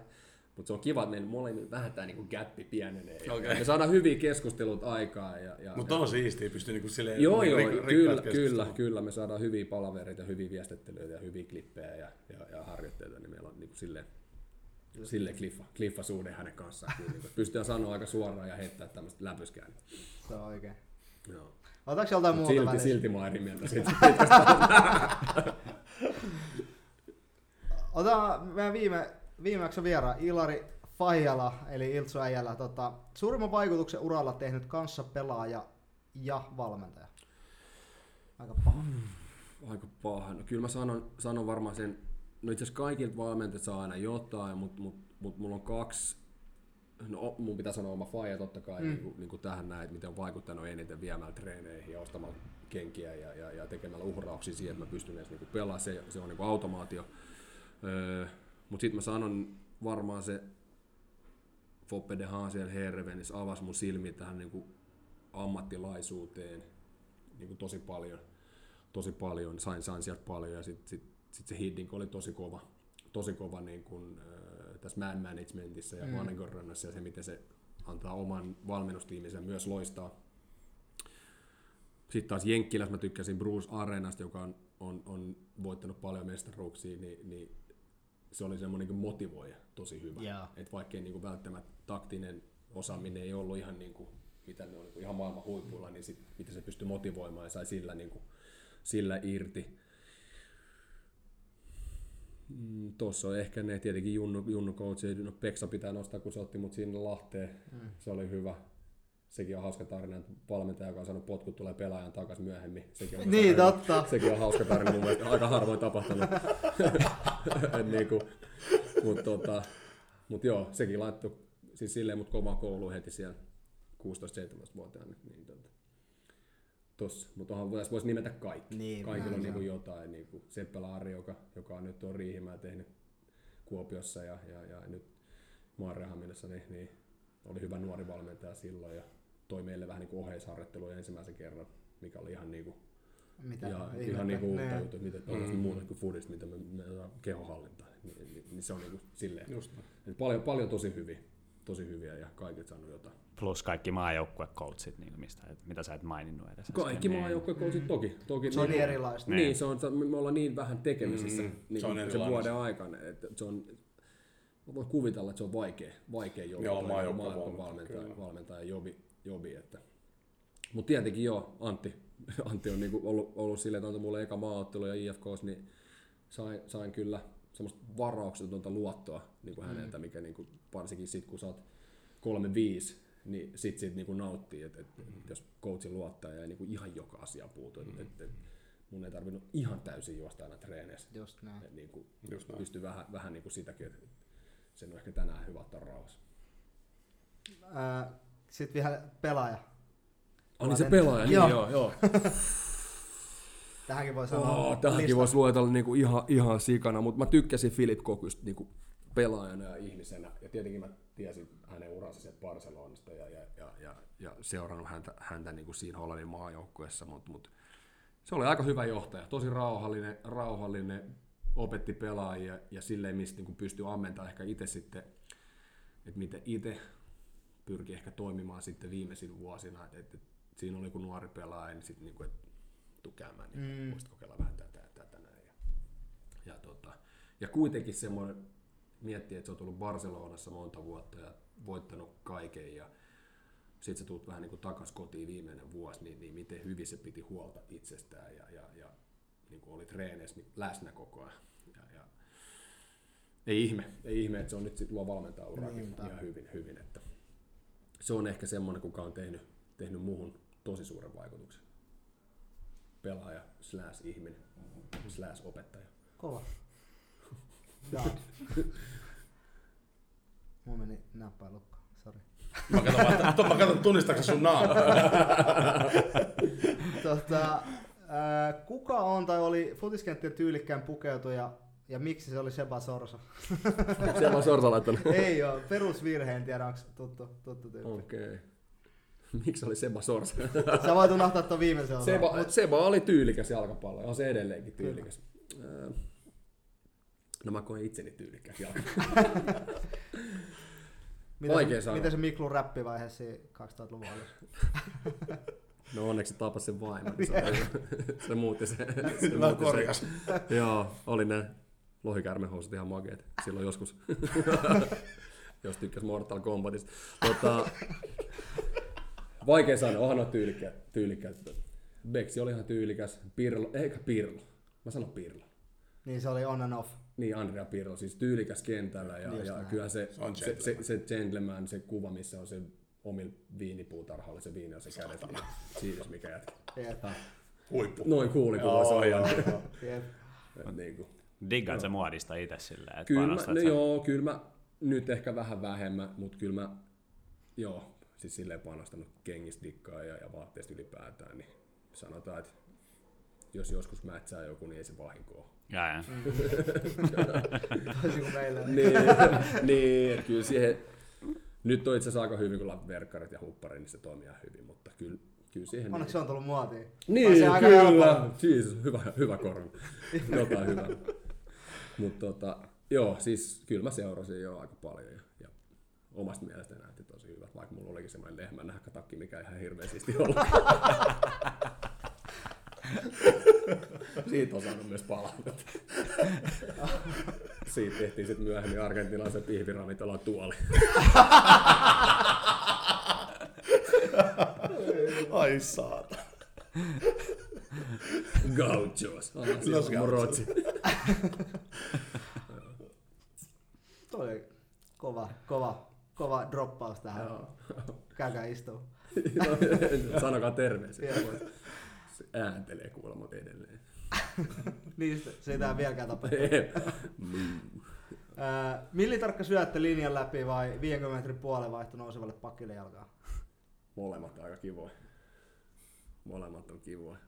Mutta se on kiva, että meillä molemmilla vähän tämä niin gappi pienenee. ja Okei. Me saadaan hyviä keskusteluita aikaa. Ja, ja, Mutta on siistiä, pystyy niinku silleen Joo, rik- joo, rikkaat kyllä, keskustelut. kyllä, kyllä. Me saadaan hyviä palavereita, hyviä viestittelyitä ja hyviä klippejä ja, ja, ja harjoitteita, niin meillä on niin kuin silleen, silleen kliffa, kliffa suhde hänen kanssaan. Kyllä, niin pystytään sanoa aika suoraan ja heittää tämmöistä läpyskää. Se on oikein. Joo. Otaks joltain Mut muuta silti, välissä? silti mä oon eri mieltä siitä. Otetaan meidän viime, viimeksi vieraan Ilari Fajala, eli Iltsu Äijälä, tota, suurimman vaikutuksen uralla tehnyt kanssa pelaaja ja valmentaja. Aika paha. Aika paha. No, kyllä mä sanon, sanon varmaan sen, no itse asiassa kaikilta valmentajat saa aina jotain, mutta mut, mut mulla on kaksi, no mun pitää sanoa oma faija totta kai mm. niin, kuin, niin kuin tähän näin, että miten on vaikuttanut eniten viemällä treeneihin ja ostamalla kenkiä ja, ja, ja tekemällä uhrauksia siihen, että mä pystyn edes niin pelaamaan, se, se on niin kuin automaatio. Öö, mutta sitten mä sanon varmaan se Foppe de Haan siellä Hervenissä avasi mun silmiä tähän niin kuin ammattilaisuuteen niin kuin tosi paljon tosi paljon, sain, sain sieltä paljon ja sitten sit, sit se Hiddink oli tosi kova, tosi kova niin kun, äh, tässä man managementissa ja mm. ja se, miten se antaa oman valmennustiimisen myös loistaa. Sitten taas Jenkkilässä mä tykkäsin Bruce Arenasta, joka on, on, on voittanut paljon mestaruuksia, niin, niin se oli semmoinen niin motivoija tosi hyvä. Joo. Et vaikkei niin kuin välttämättä taktinen osaaminen ei ollut ihan niin kuin, mitä ne oli, ihan maailman huipulla, niin sit, miten se pystyi motivoimaan ja sai sillä, niin kuin, sillä irti. Mm, Tuossa on ehkä ne tietenkin Junnu, Junnu coach, no Peksa pitää nostaa, kun se otti mut sinne Lahteen. Mm. Se oli hyvä. Sekin on hauska tarina, että valmentaja, joka on saanut potkut, tulee pelaajan takaisin myöhemmin. Sekin on Niin, aika- totta. Sekin on hauska tarina mun mielestä, aika harvoin tapahtunut. Et niinku, mut, tota, mut joo, sekin laittoi siis silleen mut kovaan kouluun heti siellä 16-17-vuotiaana. Niin, tota, tossa, mutta onhan voisi vois nimetä kaikki. Niin, Kaikilla on näin niinku jotain. Niinku Seppälä Ari, joka, joka on nyt on Riihimäellä tehnyt Kuopiossa ja, ja, ja nyt Maanrehaminassa, niin, niin, oli hyvä nuori valmentaja silloin ja toi meille vähän niinku oheisharjoittelua ensimmäisen kerran, mikä oli ihan niinku Mitä ja ihmettä? ihan niinku uutta Nee. juttua, miten on mm. muuta kuin foodista, mitä me, me me kehohallintaa. Niin, niin, niin, se on niinku silleen. Just paljon, paljon tosi hyviä, tosi hyviä ja kaikilta saanut jotain. Plus kaikki maajoukkuecoachit, niin mistä, mitä sä et maininnut edes. Kaikki niin- maajoukkuekoutsit toki. toki Se on niin, niin erilaista. Niin, se on, me ollaan niin vähän tekemisissä Mm, mm, niin se on se, vuoden aikana, että se on, mä voin kuvitella, että se on vaikea, vaikea jobi, Joo, maajoukkueen maajoukkueen valmentaja, valmentaja jobi, jobi että. Mutta tietenkin joo, Antti, Antti on niinku ollut, ollut silleen, että antoi mulle eka maaottelu ja IFKs, niin sain, sain kyllä semmoista varauksetonta luottoa niin kuin häneltä, mikä niin kuin, varsinkin sit kun sä oot 3-5, niin sit siitä niin kuin nauttii, että et, et, jos coachin luottaa ja niin kuin ihan joka asia puutu. Et, et, et, mun ei tarvinnut ihan täysin juosta aina treeneissä. Just näin. Et niin kuin Just näin. pystyi vähän, vähän niin kuin sitäkin, että sen on ehkä tänään hyvä ottaa rauhassa. Sitten vielä pelaaja. Ah, niin se pelaaja, niin Joo. joo, joo. Tähänkin voi sanoa. Oh, tähänkin voisi luetella niinku ihan, ihan sikana, mutta mä tykkäsin Filip Kokysta niinku pelaajana ja ihmisenä, ja tietenkin mä tiesin hänen uransa sieltä Barcelonasta ja, ja, ja, ja, ja seurannut häntä, häntä niin kuin siinä Hollannin maajoukkueessa, mutta mut, se oli aika hyvä johtaja, tosi rauhallinen, rauhallinen opetti pelaajia ja silleen, mistä niin pystyi ammentamaan ehkä itse sitten, että miten itse pyrki ehkä toimimaan sitten viimeisin vuosina, että, että siinä oli kun nuori pelaaja, niin sitten niin kuin, että tuu käymään, niin mm. voisit kokeilla vähän tätä ja tätä näin. Ja, ja, tota, ja kuitenkin semmoinen, miettii, että se on tullut Barcelonassa monta vuotta ja voittanut kaiken ja sitten sä tulet vähän niin kuin takas kotiin viimeinen vuosi, niin, niin miten hyvin se piti huolta itsestään ja, ja, ja niin kuin oli treeneissä niin läsnä koko ajan. Ja, ja, ei ihme, ei ihme, että se on nyt sit luo valmentaa urakin Niinpä. ihan hyvin, hyvin. Että se on ehkä semmoinen, kuka on tehnyt, tehnyt muuhun tosi suuren vaikutuksen. Pelaaja, slash ihminen, slash opettaja. Kova. Dad. Mulla meni näppäin lukkoon, sori. Mä katson, vaan, mä katson tunnistaako sun naama. tota, ää, kuka on tai oli futiskenttien tyylikkään pukeutuja ja miksi se oli Seba Sorsa? On Sorsa laittanut. Ei oo, perusvirhe, en tiedä onko tuttu, tuttu tyyppi. Okei. Okay. Miksi oli Seba Sorsa? Sä voit unohtaa tuon viimeisen osan. Seba, Seba oli tyylikäs jalkapallo, on se edelleenkin tyylikäs. Öö, No mä koen itseni tyylikkääksi jalkapallo. Miten, Vaikea se, miten se Miklu räppivaihe siinä 2000-luvun alussa? No onneksi se tapasi sen vaimon, niin se, se muutti se. se Mä muutti korjas. Se. Joo, oli ne lohikärmehousut ihan makeet silloin joskus. Jos tykkäs Mortal Kombatista. Tota, vaikea sanoa, onhan on tyylikkä, tyylikkä. Beksi oli ihan tyylikäs. Pirlo, eikä Pirlo. Mä sanon Pirlo. Niin se oli on and off. Niin, Andrea Pirlo, siis tyylikäs kentällä ja, Just ja näin. kyllä se, Se se, se, gentleman. se, gentleman, se kuva, missä on se omilla viinipuutarhalla, se viini on se kädet, niin siinä mikä jätkä. Jep. Huippu. Noin kuulikuva se on. joo, Ja, joo. Jep. niin kuin. Diggaan se muodista itse silleen, että Kyllä, mä, panostat no sen- joo, kyllä mä nyt ehkä vähän vähemmän, mutta kyllä mä, joo, siis silleen panostanut kengistä dikkaa ja, ja vaatteista ylipäätään, niin sanotaan, että jos joskus mätsää joku, niin ei se vahinko ole. Jaa, jaa. Toisin kuin meillä. niin, niin, että kyllä siihen, nyt on itse asiassa aika hyvin, kun verkkarit ja huppari, niin se toimii ihan hyvin, mutta kyllä, kyllä siihen... Onneksi se on tullut muotiin. Niin, se aika kyllä. Jesus, hyvä, hyvä korona. Jotain hyvää. Mutta tota, joo, siis kyllä mä seurasin jo aika paljon ja, ja omasta mielestä näytti tosi vaikka mulla olikin semmoinen lehmän nahkatakki, mikä ei ihan hirveän siisti olla. Siitä on saanut myös palautetta. Siitä tehtiin sitten myöhemmin argentinalaisen pihviravintolan tuoli. Ai saata. Gauchos. Los gauchos. Toi kova, kova, kova droppaus tähän. Käykää istuu. Sanokaa terveisiä. Joo. Se ääntelee kuulemma edelleen. Niistä se ei tää vieläkään tapahtu. Mm. Millitarkka syöttö linjan läpi vai 50 metrin puolen vaihto nousevalle pakille jalkaan? Molemmat aika kivoja. Molemmat on kivoja.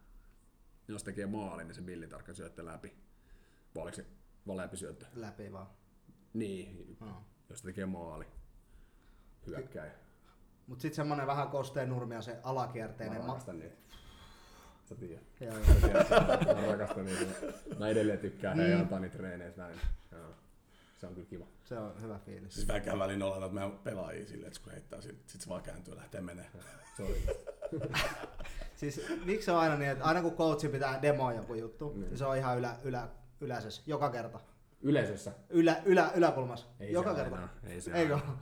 Jos tekee maalin, niin se millitarkka syöttö läpi. Vai oliko se vaan läpisyöttö? Läpi vaan. Niin, No. jos tekee maali. Hyökkäjä. Mut sit semmonen vähän kosteen nurmia se alakierteinen. Mä Ma- rakastan niitä. Sä tiedät. Joo, joo. Sä tiedät, Mä rakastan niitä. Mä edelleen tykkään heidän antaa niitä treeneissä näin. Joo. Se on kyllä kiva. Se on hyvä fiilis. Siis väkään väliin ollaan että meidän pelaajia silleen, että kun heittää, sit, sit se vaan kääntyy ja lähtee menee. Oli. Siis miksi se on aina niin, että aina kun coachi pitää demoa joku juttu, Niin. niin se on ihan ylä, ylä, yläisessä, joka kerta. Yleisössä. Ylä, ylä, yläkulmassa, Ei joka kerta. aina. Ei se Eikö? aina.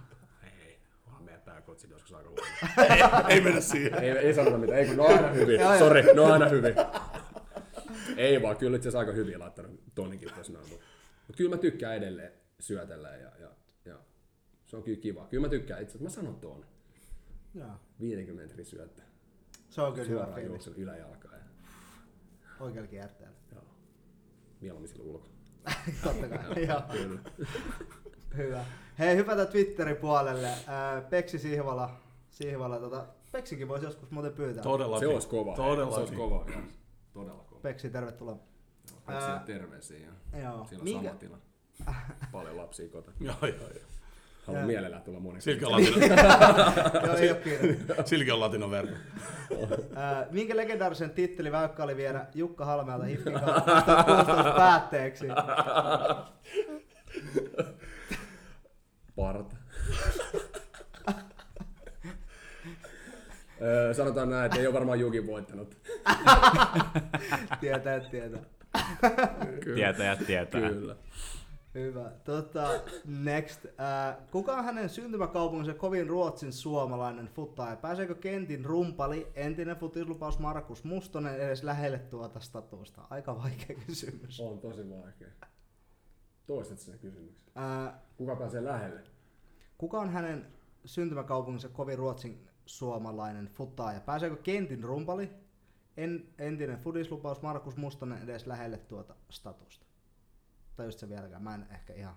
Ei. Pääkotsit joskus aika huono. Ei mennä siihen. ei, ei sanota mitään. Ei kun ne on aina hyvin. Sori, ne on aina hyvin. ei vaan, kyllä itse asiassa aika hyvin laittanut Tonikin tuossa noin. Mutta mut kyllä mä tykkään edelleen syötellä ja, ja, ja se on kyllä kiva. Kyllä mä tykkään itse asiassa. Mä sanon tuon. Joo. 50 metrin syöttö. Se on kyllä hyvä Suoraan fiilis. juoksun yläjalkaan. Ja... Oikealla kierteellä. Joo. Mieluummin sillä ulkona. Totta kai. Joo. Hyvä. Hei, hypätään Twitterin puolelle. Peksi Sihvala. Sihvala tota, Peksikin voisi joskus muuten pyytää. Todellakin. Se olisi kova. Todellakin. Se olisi kova. Todella kova. Peksi, tervetuloa. Peksiä Ää, terveisiä. Ja Joo. sillä on Minkä- sama tila. Paljon lapsia kotona. Joo, joo, joo. Haluan Ää. mielellään tulla moneksi. Silläkin on latino, Joo, ei ole kiire. silläkin on latino verkko. Ää, minkä legendaarisen titteli Väykkä oli viedä Jukka Halmealta Hifkin kautta 2016 päätteeksi? Parta. Öö, Sanotaan näin, että ei ole varmaan Juki voittanut. Tietää, tietää. Tietäjät tietää. Kyllä. Hyvä. Tota, next. Äh, kuka on hänen syntymäkaupunginsa kovin Ruotsin suomalainen futtaaja? Pääseekö Kentin rumpali, entinen futislupaus Markus Mustonen edes lähelle tuota statusta? Aika vaikea kysymys. On tosi vaikea. Toistat sen kysymyksen. Äh, Kuka pääsee lähelle? kuka on hänen syntymäkaupunginsa kovin Ruotsin suomalainen futtaaja? Pääseekö Kentin rumpali, en, entinen fudislupaus Markus Mustonen edes lähelle tuota statusta? Tai just se vieläkään, mä en ehkä ihan...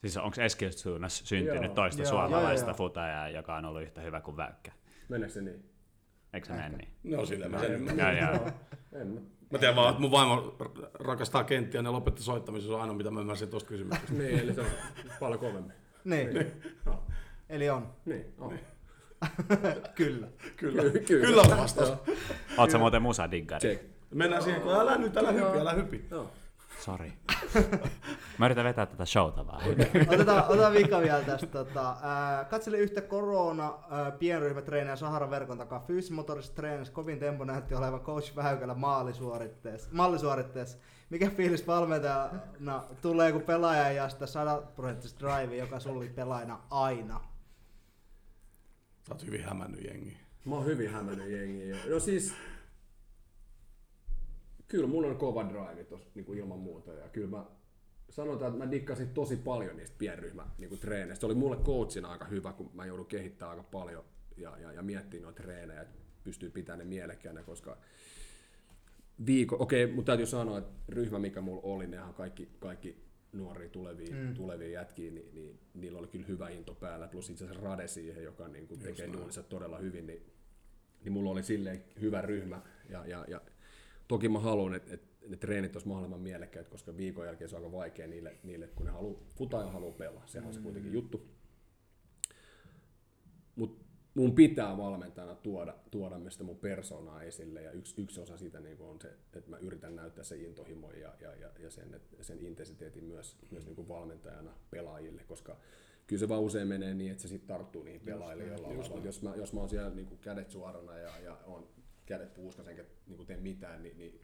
Siis onko Eskilstunas syntynyt Joo. toista Joo, suomalaista joo, joo. futajaa, joka on ollut yhtä hyvä kuin Väykkä? Meneekö se niin? Eikö se mene niin? No sillä mä sen ymmärrän. Joo, joo. En mä. Mä tiedän vaan, että mun vaimo rakastaa kenttiä ja ne lopetti soittamisen. Se on ainoa, mitä mä ymmärsin tuosta kysymyksestä. Niin, eli se on paljon kovemmin. Niin, No, eli on. niin, on. Kyllä. Kyllä. Kyllä. Kyllä on vastaus. Oot sä muuten musadiggari? Check. Mennään siihen, kun älä nyt, älä hyppi, älä hyppi. Joo. Sori. Mä yritän vetää tätä showta vaan. Otetaan, otetaan vika vielä tästä. Tota, katsele yhtä korona pienryhmätreenejä Saharan verkon takaa. Fyysimotorisessa treenissä kovin tempo näytti olevan coach Väykällä maalisuoritteessa. mallisuoritteessa. Mikä fiilis valmentajana tulee, kun pelaaja jaa sitä 100 prosenttista drive, joka sulli pelaajana aina? Sä oot hyvin hämännyt jengi. Mä oon hyvin hämännyt jengiä jo. No siis, kyllä mun on kova drive tos, niin kuin ilman muuta. Ja kyllä mä sanotaan, että mä dikkasin tosi paljon niistä pienryhmä niin kuin treeneistä. Se oli mulle coachina aika hyvä, kun mä joudun kehittämään aika paljon ja, ja, ja miettimään noita treenejä, että pystyy pitämään ne mielekkäänä, koska viikko, okei, mutta täytyy sanoa, että ryhmä, mikä mulla oli, nehän kaikki, kaikki nuoria tulevia, mm. tulevia jätkiä, niin, niin, niillä oli kyllä hyvä into päällä, plus itse asiassa Rade siihen, joka niin kuin tekee duunissa todella hyvin, niin, niin mulla oli silleen hyvä ryhmä, ja, ja, ja toki mä haluan, että, että ne treenit olisi mahdollisimman mielekkäitä, koska viikon jälkeen se on aika vaikea niille, niille kun ne haluaa, futaa ja haluaa pelaa, sehän on se kuitenkin juttu. Mutta mun pitää valmentajana tuoda, tuoda myös sitä mun persoonaa esille ja yksi, yksi osa siitä niin on se, että mä yritän näyttää se intohimo ja, ja, ja, ja sen, sen intensiteetin myös, myös niin kuin valmentajana pelaajille, koska kyllä se vaan usein menee niin, että se sitten tarttuu niihin pelaajille jollain. Jos mä, jos mä oon siellä niin kuin kädet suorana ja, ja on kädet puuskassa enkä niin kuin tee mitään, niin, niin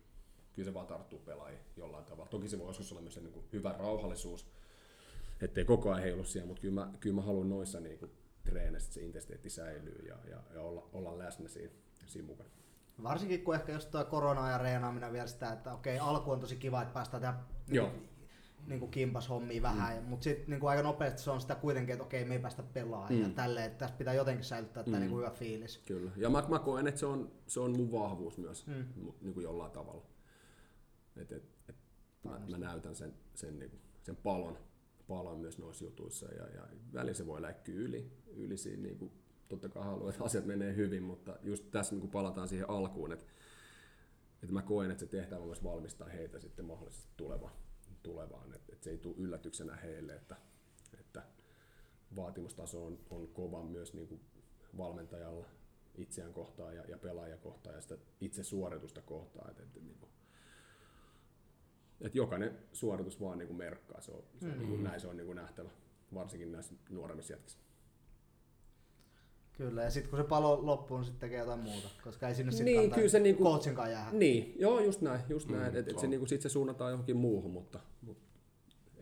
kyllä se vaan tarttuu pelaajiin jollain tavalla. Toki se voi joskus olla myös se niin kuin hyvä rauhallisuus, ettei koko ajan heilu siellä, mutta kyllä mä, kyllä mä haluan noissa niin kuin treeneissä, se intensiteetti säilyy ja, ja, ja olla, olla läsnä siinä, siinä mukana. Varsinkin kun ehkä jos tuo korona ja reenaaminen vielä sitä, että okei, alku on tosi kiva, että päästään Joo. Niin kuin kimpas hommia vähän, mm. mutta sitten niin aika nopeasti se on sitä kuitenkin, että okei, me ei päästä pelaamaan mm. ja tälleen, että tässä pitää jotenkin säilyttää tämä mm. niin kuin hyvä fiilis. Kyllä. Ja mä, mä koen, että se on, se on mun vahvuus myös mm. niin kuin jollain tavalla. Et, et, et, mä, mä, näytän sen, sen, niin kuin, sen palon, palon myös noissa jutuissa ja, ja välillä se voi läikkyä yli, yli siinä, niin kuin, totta kai haluaa, että asiat menee hyvin, mutta just tässä niin kuin palataan siihen alkuun, että, että mä koen, että se tehtävä myös valmistaa heitä sitten mahdollisesti tulevaan, tulevaan että, että se ei tule yllätyksenä heille, että, että vaatimustaso on, on kova myös niin kuin valmentajalla itseään kohtaan ja, ja pelaajia kohtaan ja sitä itse suoritusta kohtaan. Että, että, niin kuin, että jokainen suoritus vaan niin kuin merkkaa, se on, se on, mm. niin kuin, näin se on niin kuin nähtävä, varsinkin näissä nuoremmissa jätkissä. Kyllä, ja sitten kun se palo loppuu, niin sitten tekee jotain muuta, koska ei sinne sitten Niin, kannata kyllä se niinku- coachinkaan jäädä. Niin, joo, just näin, just näin. että et, se, niinku, sit se suunnataan johonkin muuhun, mutta, mutta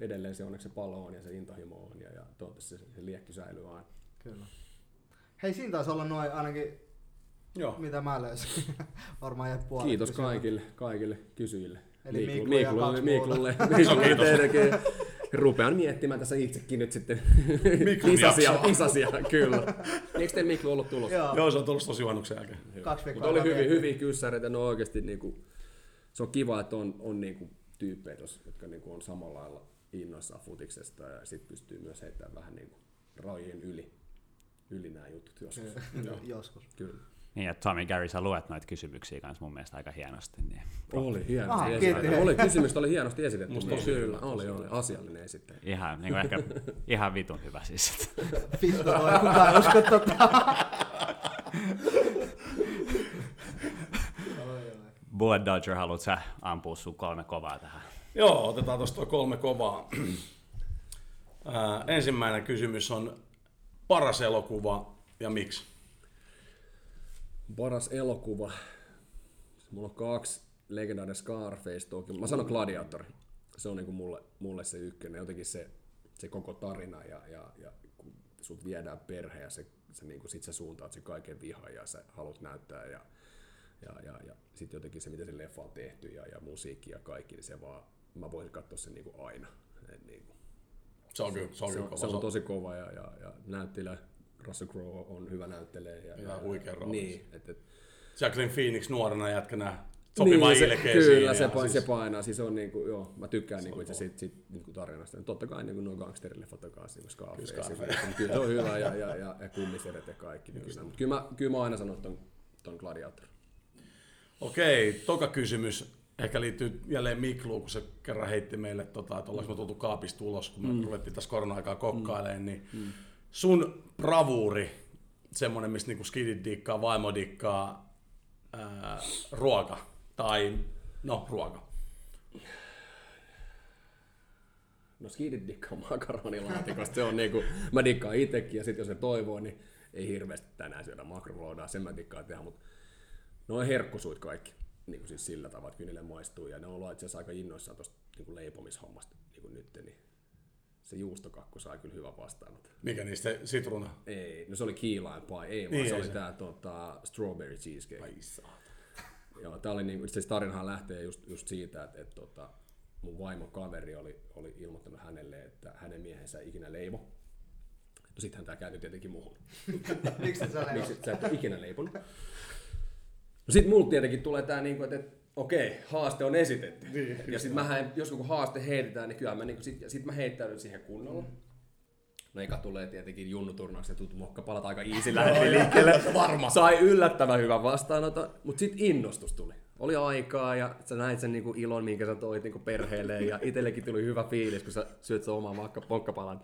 edelleen se onneksi se palo on ja se intohimo on ja, ja toivottavasti se, se liekki säilyy aina. Kyllä. Hei, siinä taisi olla noin ainakin, Joo. mitä mä löysin. Varmaan jäi puolet Kiitos kaikille, kaikille kysyjille. Eli Miiklu- Miklu ja Miklulle, kaksi Miklulle, muuta. Miklulle terke. Rupean miettimään tässä itsekin nyt sitten jaksoa. isäsiä, kyllä. Eikö teillä Miklu ollut tulossa? Joo, Joo, se on tullut tosi juhannuksen jälkeen. kaksi viikkoa. Mutta oli vietti. hyviä kyssäreitä, ne on oikeasti niinku, se on kiva, että on, on niinku tyyppejä tos, jotka niinku on samalla lailla innoissaan futiksesta ja sit pystyy myös heittämään vähän niinku rajojen yli, yli nämä jutut joskus. Joskus. Kyllä. Niin, että Tommy Gary, sä luet noita kysymyksiä kanssa mun mielestä aika hienosti. Niin. Oli hienosti Ah, esitetty. Oli, kysymys oli hienosti esitetty. Musta tosi kyllä, oli, oli, asiallinen esittäjä. Ihan, niin kuin ehkä ihan vitun hyvä siis. Vittu, kukaan ei usko tota. Bullet Dodger, haluat sä ampua sun kolme kovaa tähän? Joo, otetaan tuosta kolme kovaa. Ää, ensimmäinen kysymys on paras elokuva ja miksi? Paras elokuva. Mulla on kaksi legendaarinen Scarface toki. Mä sanon Gladiator. Se on niinku mulle, mulle se ykkönen. Jotenkin se, se koko tarina ja, ja, ja kun sut viedään perhe ja se, se niinku, sit sä suuntaat sen kaiken vihan ja sä haluat näyttää ja, ja, ja, ja sitten jotenkin se, miten se leffa on tehty ja, ja musiikki ja kaikki, niin se vaan, mä voisin katsoa sen niinku aina. Et niinku, Se on kyllä, se on se, on, se on tosi kova ja, ja, ja näyttelijä Russell Crowe on hyvä näyttelijä. Ja, ja, huikea rooli. Niin, et, et, Jacqueline Phoenix nuorena jätkänä sopiva niin, se, Kyllä, se, ja painaa, siis- se painaa. Siis on niinku, joo, mä tykkään niinku itse siitä, siitä niinku tarinasta. Totta kai niinku noin gangsterileffat on kanssa, niinku Scarface. Scarface. Kyllä, kyllä se on hyvä ja, ja, ja, ja kummiseret ja kaikki. Niin kyllä, mutta kyllä mä, kyllä mä aina sanon ton, ton Gladiator. Okei, toka kysymys ehkä liittyy jälleen Mikluun, kun se kerran heitti meille, tota, että ollaanko me tultu kaapista ulos, kun me mm. ruvettiin tässä korona-aikaa kokkailemaan, niin mm. Sun bravuuri, semmoinen, mistä niinku skidit dikkaa, vaimo dikkaa, ää, ruoka, tai no ruoka. No skidit dikkaa makaronilaatikosta, se on niinku, mä dikkaan itekin ja sit jos se toivoo, niin ei hirveästi tänään syödä makroloudaa, sen mä dikkaan tehdä, mutta ne on herkkusuit kaikki, niin kuin siis sillä tavalla, että kyllä maistuu ja ne on ollut itse asiassa aika innoissaan tuosta niin leipomishommasta niin kuin nyt, niin se juustokakku sai kyllä hyvän vastaanoton. Mikä niistä sitruna? Ei, no se oli key lime pie, ei vaan Niin, se ei oli se. tää tota, strawberry cheesecake. Ai. Joo, tää oli niinku, itse asiassa tarinahan lähtee just, just siitä, että, että tota, mun vaimon kaveri oli, oli ilmoittanut hänelle, että hänen miehensä ei ikinä leivo. No sittenhän tää käyty tietenkin muuhun. Miksi et sä leivot? Miksi sä et ole ikinä leiponut? No sit mulla tietenkin tulee tää niinku, että, että okei, haaste on esitetty. Niin, ja sit mähän, jos kun haaste heitetään, niin kyllä mä, niinku, sit, sit mä heittäydyn siihen kunnolla. No eka tulee tietenkin junnuturnauksen tuttu mokkapalat aika easy lähti liikkeelle. Varma. Sai yllättävän hyvän vastaanoton, mutta sitten innostus tuli. Oli aikaa ja sä näit sen niinku ilon, minkä sä toit niinku perheelle ja itsellekin tuli hyvä fiilis, kun sä syöt sen oman makka, mokkapalan.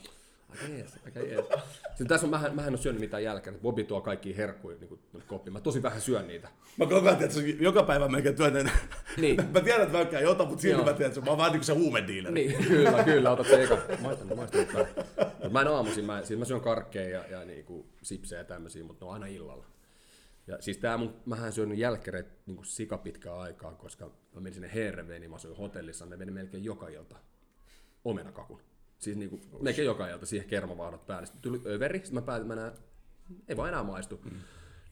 Aika jees, aika jees. Sitten tässä on, mä, mä en ole syönyt mitään jälkeen. Bobby tuo kaikki herkkuja niin koppiin. Mä tosi vähän syön niitä. Mä koko ajan, että joka päivä melkein työtän. Niin. mä tiedän, että mä käyn jotain, mutta silti mä tiedän, että mä oon vähän niin kuin se huumediileri. Niin, kyllä, kyllä, otat se eka. Maistan, maistan. Mutta mä en aamuisin, mä, siis mä syön karkkeja ja, ja niinku sipsejä ja tämmöisiä, mutta ne on aina illalla. Ja siis tää mun, mähän syönyt jälkkäreet niinku sika pitkää aikaa, koska mä menin sinne Herveen, niin mä asuin hotellissa, ne meni melkein joka ilta omenakakun. Siis niinku, melkein joka ilta siihen kermavahdot päälle. Sitten tuli överi, sitten mä päätin, mä näen, ei vaan enää maistu. Mm.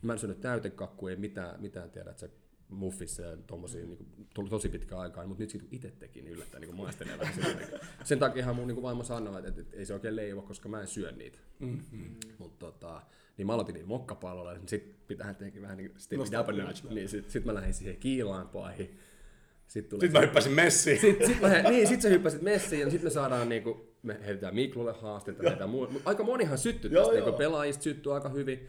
Mä en syönyt täytekakkua, ei mitään, mitään tiedä, että se muffissa ja tommosia, niinku, tuli tosi pitkä aikaa, mutta nyt siitä kun itse teki, niin yllättäen niinku sitä. Niinku. Sen takia mun niinku vaimo sanoi, että, että, että, ei se oikein leivo, koska mä en syö niitä. Mm-hmm. Mutta tota, niin mä aloitin niitä mokkapalloilla, niin sit pitää tehdä vähän niin step it up notch. Niin sit, sit mä lähdin siihen kiilaanpaihin. Sitten tulee Sitten mä hyppäsin messiin. sitten sit, mä, niin, sit sä hyppäsit messiin ja sitten me saadaan niinku, me heitetään Miklulle haastetta, heitetään muu, mut aika monihan syttyi Joo, tästä, niinku joo. pelaajista syttyy aika hyvin,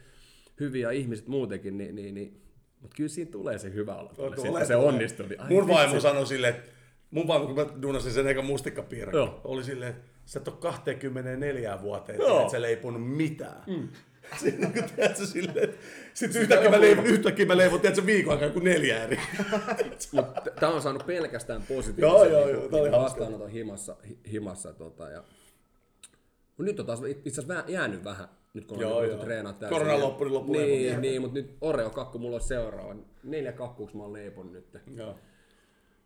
hyviä ihmiset muutenkin, niin, niin, niin mutta kyllä siinä tulee se hyvä olla, sitten tulee. se onnistuu. Niin, Mun vaimo sanoi silleen, että mun vaimo, kun mä duunasin sen ekan mustikkapiirakin, oli silleen, että sä et ole 24 vuoteen, että sä leiponut mitään. Mm. Siinä kun tiedätkö silleen, että sit yhtäkkiä mä, leivon, yhtäkkiä mä leivon, tiedätkö, viikon aikaa kuin neljä eri. Mut t- Tää on saanut pelkästään Joo, positiivisen joo, niinku, joo, niinku hauska. vastaanoton himassa. hi- himassa tota, ja... Mut nyt on taas itse asiassa vähän- jäänyt vähän, nyt kun on Joo, niinku joo. treenaa täysin. Korona loppui, niin loppui Niin, leivot. niin mutta nyt Oreo-kakku mulla on seuraava. Neljä kakkuuks mä oon leipon nyt. Joo.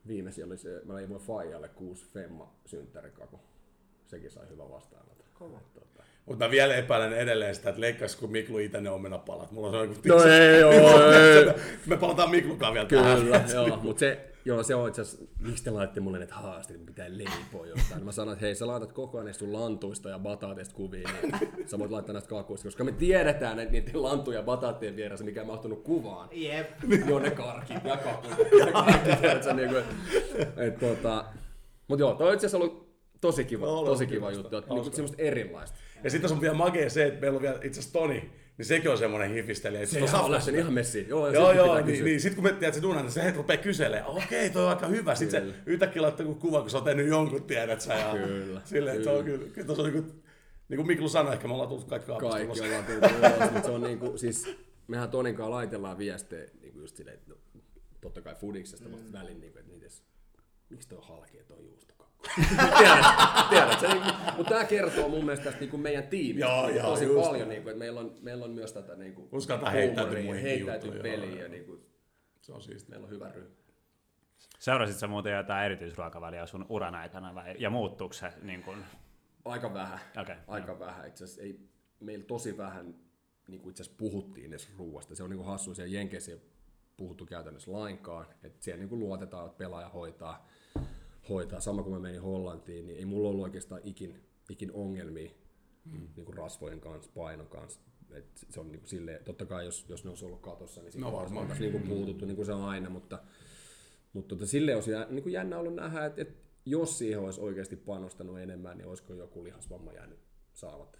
Viimeisin oli se, mä leivoin Faijalle kuusi Femma synttärikaku. Sekin sai hyvän vastaanoton. Kova. Tota. Mutta mä vielä epäilen edelleen sitä, että leikkaisiko Miklu itse ne omenapalat. Mulla on sellainen, No ei, joo, ei. Me palataan Miklukaan vielä tähän. Kyllä, joo, mutta se, Joo, se on itse asiassa, miksi te laitte mulle näitä haasteita, pitää leipoa jostain. Mä sanoin, että hei, sä laitat koko ajan sun lantuista ja bataateista kuvia, niin sä voit laittaa näistä kakuista, koska me tiedetään, että niiden lantuja ja bataattien vieressä, mikä ei mahtunut kuvaan, Jep. joo ne karkit ja kakut. Niin kuin, et, tota, mut joo, toi on itse asiassa ollut tosi kiva, No, tosi kiva juttu, että niinku semmoista erilaista. Ja sitten on vielä makea se, että meillä on vielä itse asiassa Toni, niin sekin on semmoinen hifistelijä. Se on lähtenyt ihan messiin. Joo, Joo, sit joo, pitää niin, niin sit kun me tiedät, se duunaan, niin se heti rupeaa kyselemään, okei, toi on aika hyvä. Sitten se yhtäkkiä laittaa joku kuva, kun sä oot tehnyt jonkun, tiedät sä. Ja Kyllä, Silleen, että se on kyllä, kyllä tossa on niin kuin, niin kuin Miklu sanoi, ehkä me ollaan tullut kaikki kaapista Kaikki ollaan tullut ulos, mutta se on niinku, siis mehän Tonin kanssa laitellaan viestejä niinku just silleen, että no, totta kai fudiksesta, mutta välin niinku, että mites, miksi toi on halkea toi juustokakku? Tiedät, tiedät, niinku, mutta tämä kertoo mun mielestä tästä niinku meidän tiimistä Joo, joo, tosi just paljon, niinku, että meillä on, meillä on myös tätä niinku, Uskaltaa heittäytyä joo, peliä joo. ja niinku, Se on siistiä. meillä on hyvä ryhmä. Seurasit sä muuten jotain erityisruokaväliä sun uran aikana vai, ja muuttuuko se niin kuin, Aika vähän. Okei, Aika vähän. Itse asiassa ei, meillä tosi vähän niin kuin itse asiassa puhuttiin edes ruuasta. Se on niin kuin hassu, siellä Jenkeissä ei puhuttu käytännössä lainkaan. Et siellä niin kuin luotetaan, että pelaaja hoitaa, hoitaa. Sama kuin mä menin Hollantiin, niin ei mulla ollut oikeastaan ikin, ikin ongelmia mm. niin kuin rasvojen kanssa, painon kanssa. Et se on niin kuin silleen, totta kai jos, jos ne olisi ollut katossa, niin No varmaan. varmaan niin kuin puututtu, niin kuin se on aina, mutta, mutta tota, sille olisi niin kuin jännä ollut nähdä, että, että jos siihen olisi oikeasti panostanut enemmän, niin olisiko joku lihasvamma jäänyt saamatta.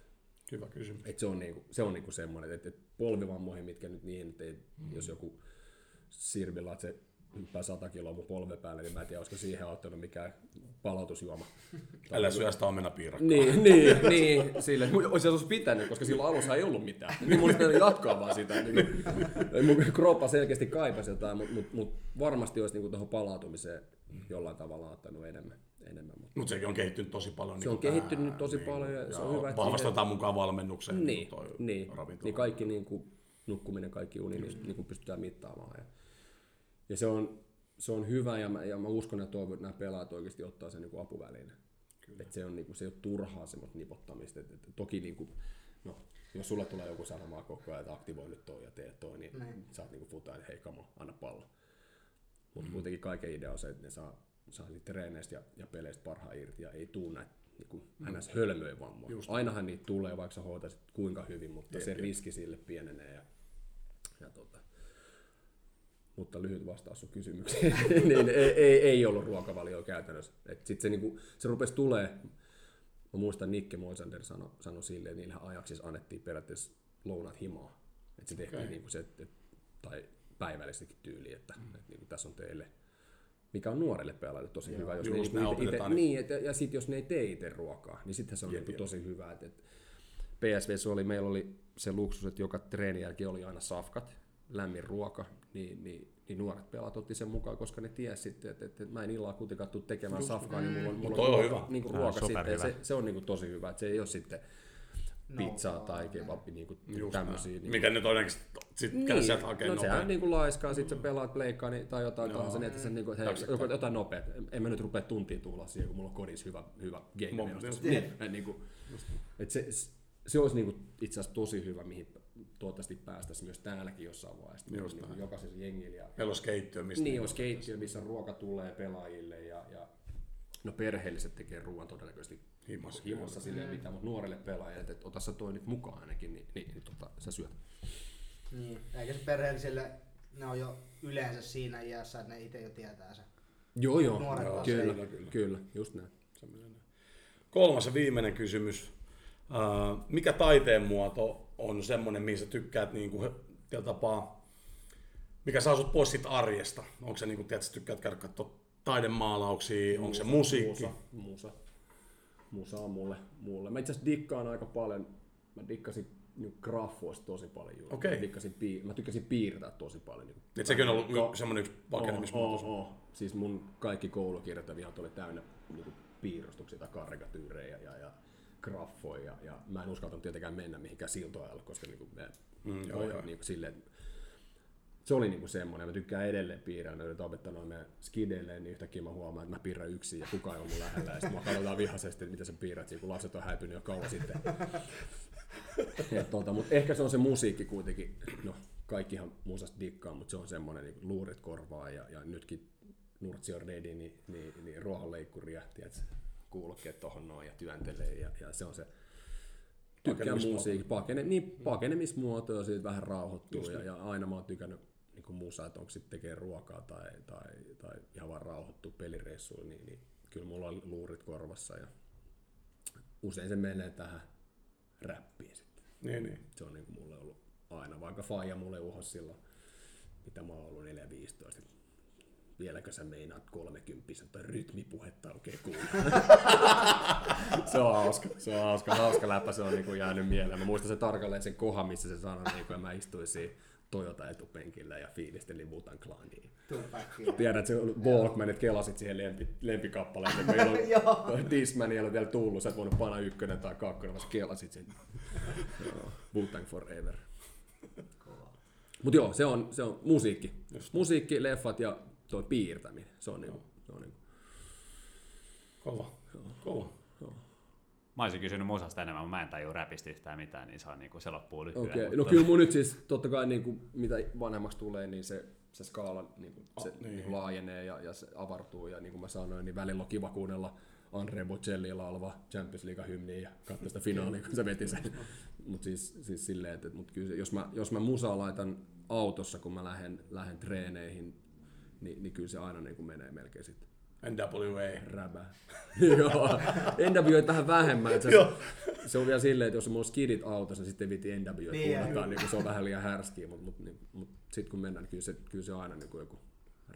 Hyvä kysymys. Et se on, niinku, se on niinku semmoinen, että et polvivammoihin, mitkä nyt niihin, että mm. jos joku Sirvillä, että se hyppää 100 kiloa mun polve päälle, niin mä en tiedä, olisiko siihen auttanut mikään palautusjuoma. Älä syö sitä omena piirakkaa. Niin, niin, niin, sille. Olisi olisi pitänyt, koska silloin alussa ei ollut mitään. Niin mun olisi pitänyt jatkaa vaan sitä. Niin kuin, mun kroppa selkeästi kaipasi jotain, mutta mut, mut varmasti olisi niin tuohon palautumiseen jollain tavalla ottanut enemmän. enemmän mutta Mutta sekin on kehittynyt tosi paljon. Se on kehittynyt nyt tosi paljon ja se on hyvä, Vahvasti siihen- mukaan valmennukseen. Niin, toi niin, ravintola. niin kaikki niin kuin, nukkuminen, kaikki uni, niin, niin kuin pystytään mittaamaan. Ja, ja se, on, se on hyvä ja mä, ja mä uskon ja toivon, että nämä pelaajat oikeasti ottaa sen niin kuin apuvälineen. Että se, on, niin kuin, se ei ole turhaa semmoista nipottamista. Et, et, toki niin kuin, no, jos sulle tulee joku sanomaan koko ajan, että aktivoi nyt toi ja tee toi, niin Näin. sä oot niin kuin futa, että hei kamo, anna pallo. Mutta mm. kuitenkin kaiken idea on se, että ne saa, saa treeneistä ja, ja peleistä parhaan irti ja ei tuu näitä niin kuin ns. hölmöjä vammoja. Ainahan niitä tulee, vaikka sä hoitaisit kuinka hyvin, mutta se riski sille pienenee. Ja, ja tota. Mutta lyhyt vastaus sun kysymykseen, niin ei, ei, ei ollut ruokavalio käytännössä. Et sit se, niinku, se rupesi tulee, mä muistan Nikke Moisander sanoi sano silleen, että niillä ajaksissa annettiin periaatteessa lounat himaa. Että se tehtiin okay. niinku se, et, et, tai päivällistäkin tyyli, että mm. et, niinku, tässä on teille mikä on nuorelle pelaajalle tosi hyvä. Jos just ne, niinku ite, opetetaan niin, et, ja sitten jos ne ei tee itse ruokaa, niin sittenhän se on niinku tosi hyvä. Et, et PSV oli, meillä oli se luksus, että joka treenin jälkeen oli aina safkat, lämmin ruoka, niin, niin, niin nuoret pelaat otti sen mukaan, koska ne tiesi sitten, että, että, että mä en illalla kuitenkaan tule tekemään safkaa, niin mulla on, mulla toi on on ruoka, hyvä. niin kuin ruoka sitten. superhyvä. Se, se on niin kuin tosi hyvä, että se ei ole sitten pizzaa tai kebabbi, niin kuin Just tämmöisiä. Niin, Mikä nyt todennäköisesti sit niin. niin, sieltä hakee no nopeasti. sehän niin kuin laiskaa, sit sä pelaat pleikkaa niin, tai jotain tahansa, niin että sä niin kuin, hei, joku, jotain nopeat. En mä nyt rupea tuntiin tuhlaa siihen, kun mulla on kodissa hyvä, hyvä game. Just niin, niin kuin, et se, se olisi niin itse asiassa tosi hyvä, mihin toivottavasti päästäisiin myös täälläkin jossain vaiheessa. Just niin kuin näin. jokaisella jengillä. Ja, Meillä olisi keittiö, mistä niin, olisi keittiö, missä ruoka tulee pelaajille ja, ja no perheelliset tekee ruoan todennäköisesti Himassa. himassa silleen mitä, mutta nuorelle pelaajalle, että ota sä toi nyt mukaan ainakin, niin, niin, niin tota, sä syöt. Niin. Eikä se perheellisille, ne on jo yleensä siinä iässä, että ne itse jo tietää se. Joo, joo. Joo kyllä, kyllä, kyllä, just näin. Kolmas ja viimeinen kysymys. Uh, mikä taiteen muoto on semmoinen, mihin sä tykkäät niin kuin, tapaa, mikä saa sut pois siitä arjesta? Onko se niin kuin, tiedät, sä tykkäät käydä katsoa taidemaalauksia, onko se musiikki? Musa, musa. Musa on mulle, mulle. Mä itse asiassa dikkaan aika paljon, mä dikkasin niin graffoista tosi paljon juuri. Okei. Mä, dikkasin, mä tykkäsin piirtää tosi paljon. Niin Et sekin on ollut y- semmoinen yksi pakenemismuoto. Oh, oh, oh. Siis mun kaikki koulukirjat ja vihat oli täynnä niin piirustuksia tai karikatyyrejä ja, ja graffoja. Ja, ja, mä en uskaltanut tietenkään mennä mihinkään siltoajalle, koska niin kuin, me, Mm, joo, joo. Niin kuin silleen, se oli niinku semmoinen, mä tykkään edelleen yritän opettaa noin meidän skideille, niin yhtäkkiä mä huomaan, että mä piirrän yksin ja kukaan ei ole mun lähellä, ja sitten mä katsotaan vihaisesti, että mitä sä piirrät, siinä, kun lapset on häipynyt jo kauan sitten. Et tota, mutta ehkä se on se musiikki kuitenkin, no kaikkihan musasta dikkaa, mutta se on semmoinen niin luurit korvaa ja, ja nytkin Nurtsio Ready, niin, niin, niin ruohonleikkuri ja tiedätkö, kuulokkeet tohon noin ja työntelee ja, ja se on se Pakenemismuoto. musiikki, pakene, niin pakenemismuoto ja siitä vähän rauhoittuu ja, ja, aina mä oon tykännyt niin kuin musa, että onko sitten tekee ruokaa tai, tai, tai ihan vaan rauhoittuu pelireissuun, niin, niin kyllä mulla on luurit korvassa ja usein se menee tähän räppiin sitten. Niin, niin. Se on niin kuin mulle ollut aina, vaikka faija mulle uhos silloin, mitä mä oon ollut 4-15, että vieläkö sä meinaat 30 tai rytmipuhetta oikein kuulla. se on hauska, se on hauska, hauska läppä, se on niin kuin jäänyt mieleen. Mä muistan se tarkalleen sen kohan, missä se sanoi, niin kuin, ja mä istuin siinä Toyota etupenkillä ja fiilistelin Wutan. Tupac. Tiedät, se Walkmanit kelasit siihen lempi, lempikappaleeseen, kun ei ollut Discman ei ollut vielä tullut, sä et voinut panna ykkönen tai kakkonen, vaan sä kelasit sen. Wu-Tang Forever. Mut joo, se on, se on musiikki. Musiikki, leffat ja tuo piirtäminen. Se on niinku, se on niinku. Kova. Kova. Mä olisin kysynyt musasta enemmän, mutta mä en tajua räpistä yhtään mitään, niin se, on niinku, se loppuu lyhyen. Okei, okay. no mutta- kyllä mun nyt siis totta kai niinku, mitä vanhemmaksi tulee, niin se, se skaala niinku, se niin. niinku laajenee ja, ja se avartuu. Ja niin kuin mä sanoin, niin välillä on kiva kuunnella Andre Bocelli laulava Champions League-hymniä ja katsoa sitä finaalia, kun se veti sen. Mutta siis, siis silleen, että mut kyllä jos, mä, jos mä musaa laitan autossa, kun mä lähden, lähden treeneihin, niin, niin kyllä se aina niin kuin menee melkein sitten NWA. räbää. Joo, NWA tähän vähemmän. että Se, Joo. se on vielä silleen, että jos mulla on skidit autossa, niin sitten viti NWA Niin, niin, joo. niin kun se on vähän liian härskiä, mutta mut, niin, mut sitten kun mennään, niin kyllä se, kyllä se on aina niin kuin joku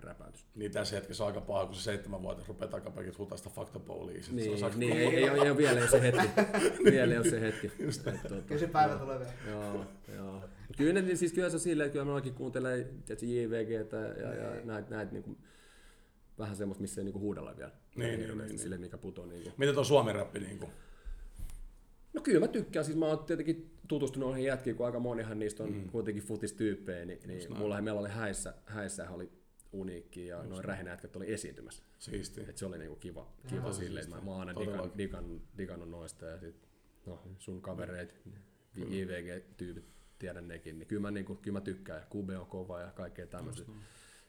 räpäytys. Niin tässä hetkessä on aika paha, kun se seitsemänvuotias rupeaa takapäin huutaa sitä fakta poliisiin. Niin, se on niin ei, ei, ole, ei ole vielä ei se hetki. vielä ei ole se hetki. Et, tota, Kyllä se päivä tulee vielä. Joo, joo. Kyllä, ne, siis kyllä se on silleen, että kyllä minullakin kuuntelee tiedätkö, JVGtä ja, ja näitä näit, niinku, vähän semmoista, missä ei niinku huudella vielä. Niin, niin, Hirveästi niin, Sille, mikä putoo niinku. Miten tuo suomi räppi niinku? No kyllä mä tykkään, siis mä oon tietenkin tutustunut noihin jätkiin, kun aika monihan niistä on mm. kuitenkin futistyyppejä, niin, niin mulla meillä oli häissä, häissä oli uniikki ja noin rähinäjätkät oli esiintymässä. Siisti. Et se oli niinku kiva, kiva silleen, että mä, mä oon aina digan, digan, digannut noista ja sit, no, sun kavereit, IVG-tyypit, tiedän nekin, niin kyllä mä, niinku, kyllä mä tykkään ja QB on kova ja kaikkea tämmöistä.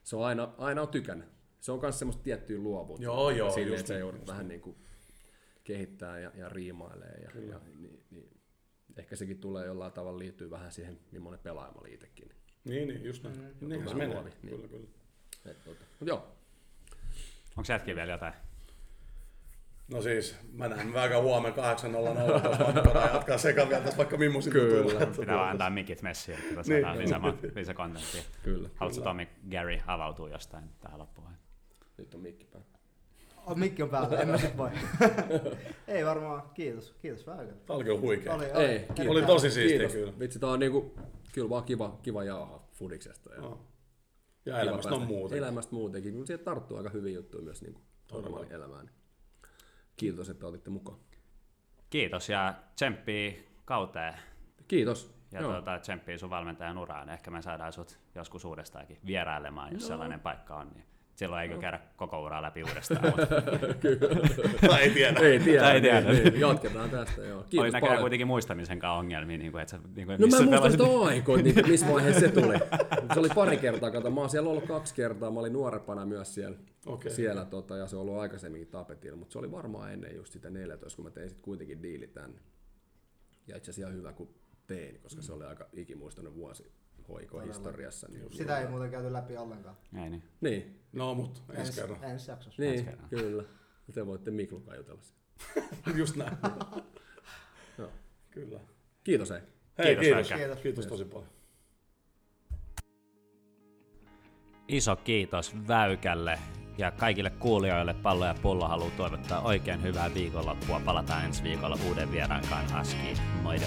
Se on aina, aina on tykännyt. Se on myös semmoista tiettyä luovuutta. Joo, joo, Silleen, just että sä niin, joudut vähän niinku kehittää ja, ja riimailee. Ja, ja niin, niin, ehkä sekin tulee jollain tavalla liittyy vähän siihen, millainen pelaaja mä itsekin. Niin, niin, just näin. Mm, niin, se vähän menee. luovi, niin. Kyllä, kyllä. Et, tota. Mut joo, Onko jätkiä vielä jotain? No siis, mä näen aika huomenna 8.00, koska mä voidaan jatkaa sekaan vielä tässä vaikka millaisia Kyllä. Pitää vaan antaa mikit messiin, että tota saadaan lisää, lisäkontenttia. kyllä. Haluatko Tommi Gary avautua jostain tähän loppuun? Nyt on mikki päällä. Oh, mikki on päällä, en mä sit voi. Ei varmaan, kiitos. Kiitos vähän. Tämä oli kyllä huikea. Oli, Ei, oli. kiitos. Oli tosi siistiä Kiitos. kyllä. Vitsi, tää on niinku, kyllä vaan kiva, kiva jauhaa fudiksesta. Ja No. Ja elämästä on muuta. Elämästä muutenkin, mutta sieltä tarttuu aika hyviä juttuja myös niinku normaali elämään. Kiitos, että otitte mukaan. Kiitos ja tsemppiä kauteen. Kiitos. Ja Joo. tuota, tsemppiä sun valmentajan uraan. Ehkä me saadaan sut joskus uudestaankin vierailemaan, jos sellainen paikka on. Niin silloin eikö käydä koko uraa läpi uudestaan. Mutta Tai ei tiedä. Ei tiedä, ei tiedä. Niin, niin, jatketaan tästä, joo. oli Kiitos näköjään paljon. kuitenkin muistamisen kanssa ongelmia, niin kuin, että sä, niin kuin, No mä missä muistan sitä aikoja, niin missä vaiheessa se tuli. Se oli pari kertaa, kato, mä oon siellä ollut kaksi kertaa, mä olin nuorempana myös siellä, Okei. siellä tota, ja se on ollut aikaisemminkin tapetilla, mutta se oli varmaan ennen just sitä 14, kun mä tein sitten kuitenkin diili tänne. Ja itse asiassa ihan hyvä, kun tein, koska se oli aika ikimuistoinen vuosi hoikohistoriassa. Niin, Sitä ei muuten käyty läpi ollenkaan. Ei niin. niin, No mut, ensi Ensi, kerran. ensi jaksossa. niin kerran. kyllä. Te voitte Miklukaan jutella siitä. Just näin. Joo. Kyllä. Kiitos hei. Hei, Kiitos, kiitos. Väikkä. Kiitos, kiitos tosi paljon. Iso kiitos Väykälle ja kaikille kuulijoille pallo ja pullo haluaa toivottaa oikein hyvää viikonloppua. Palataan ensi viikolla uuden vieraan kanssa. Aski. Moido.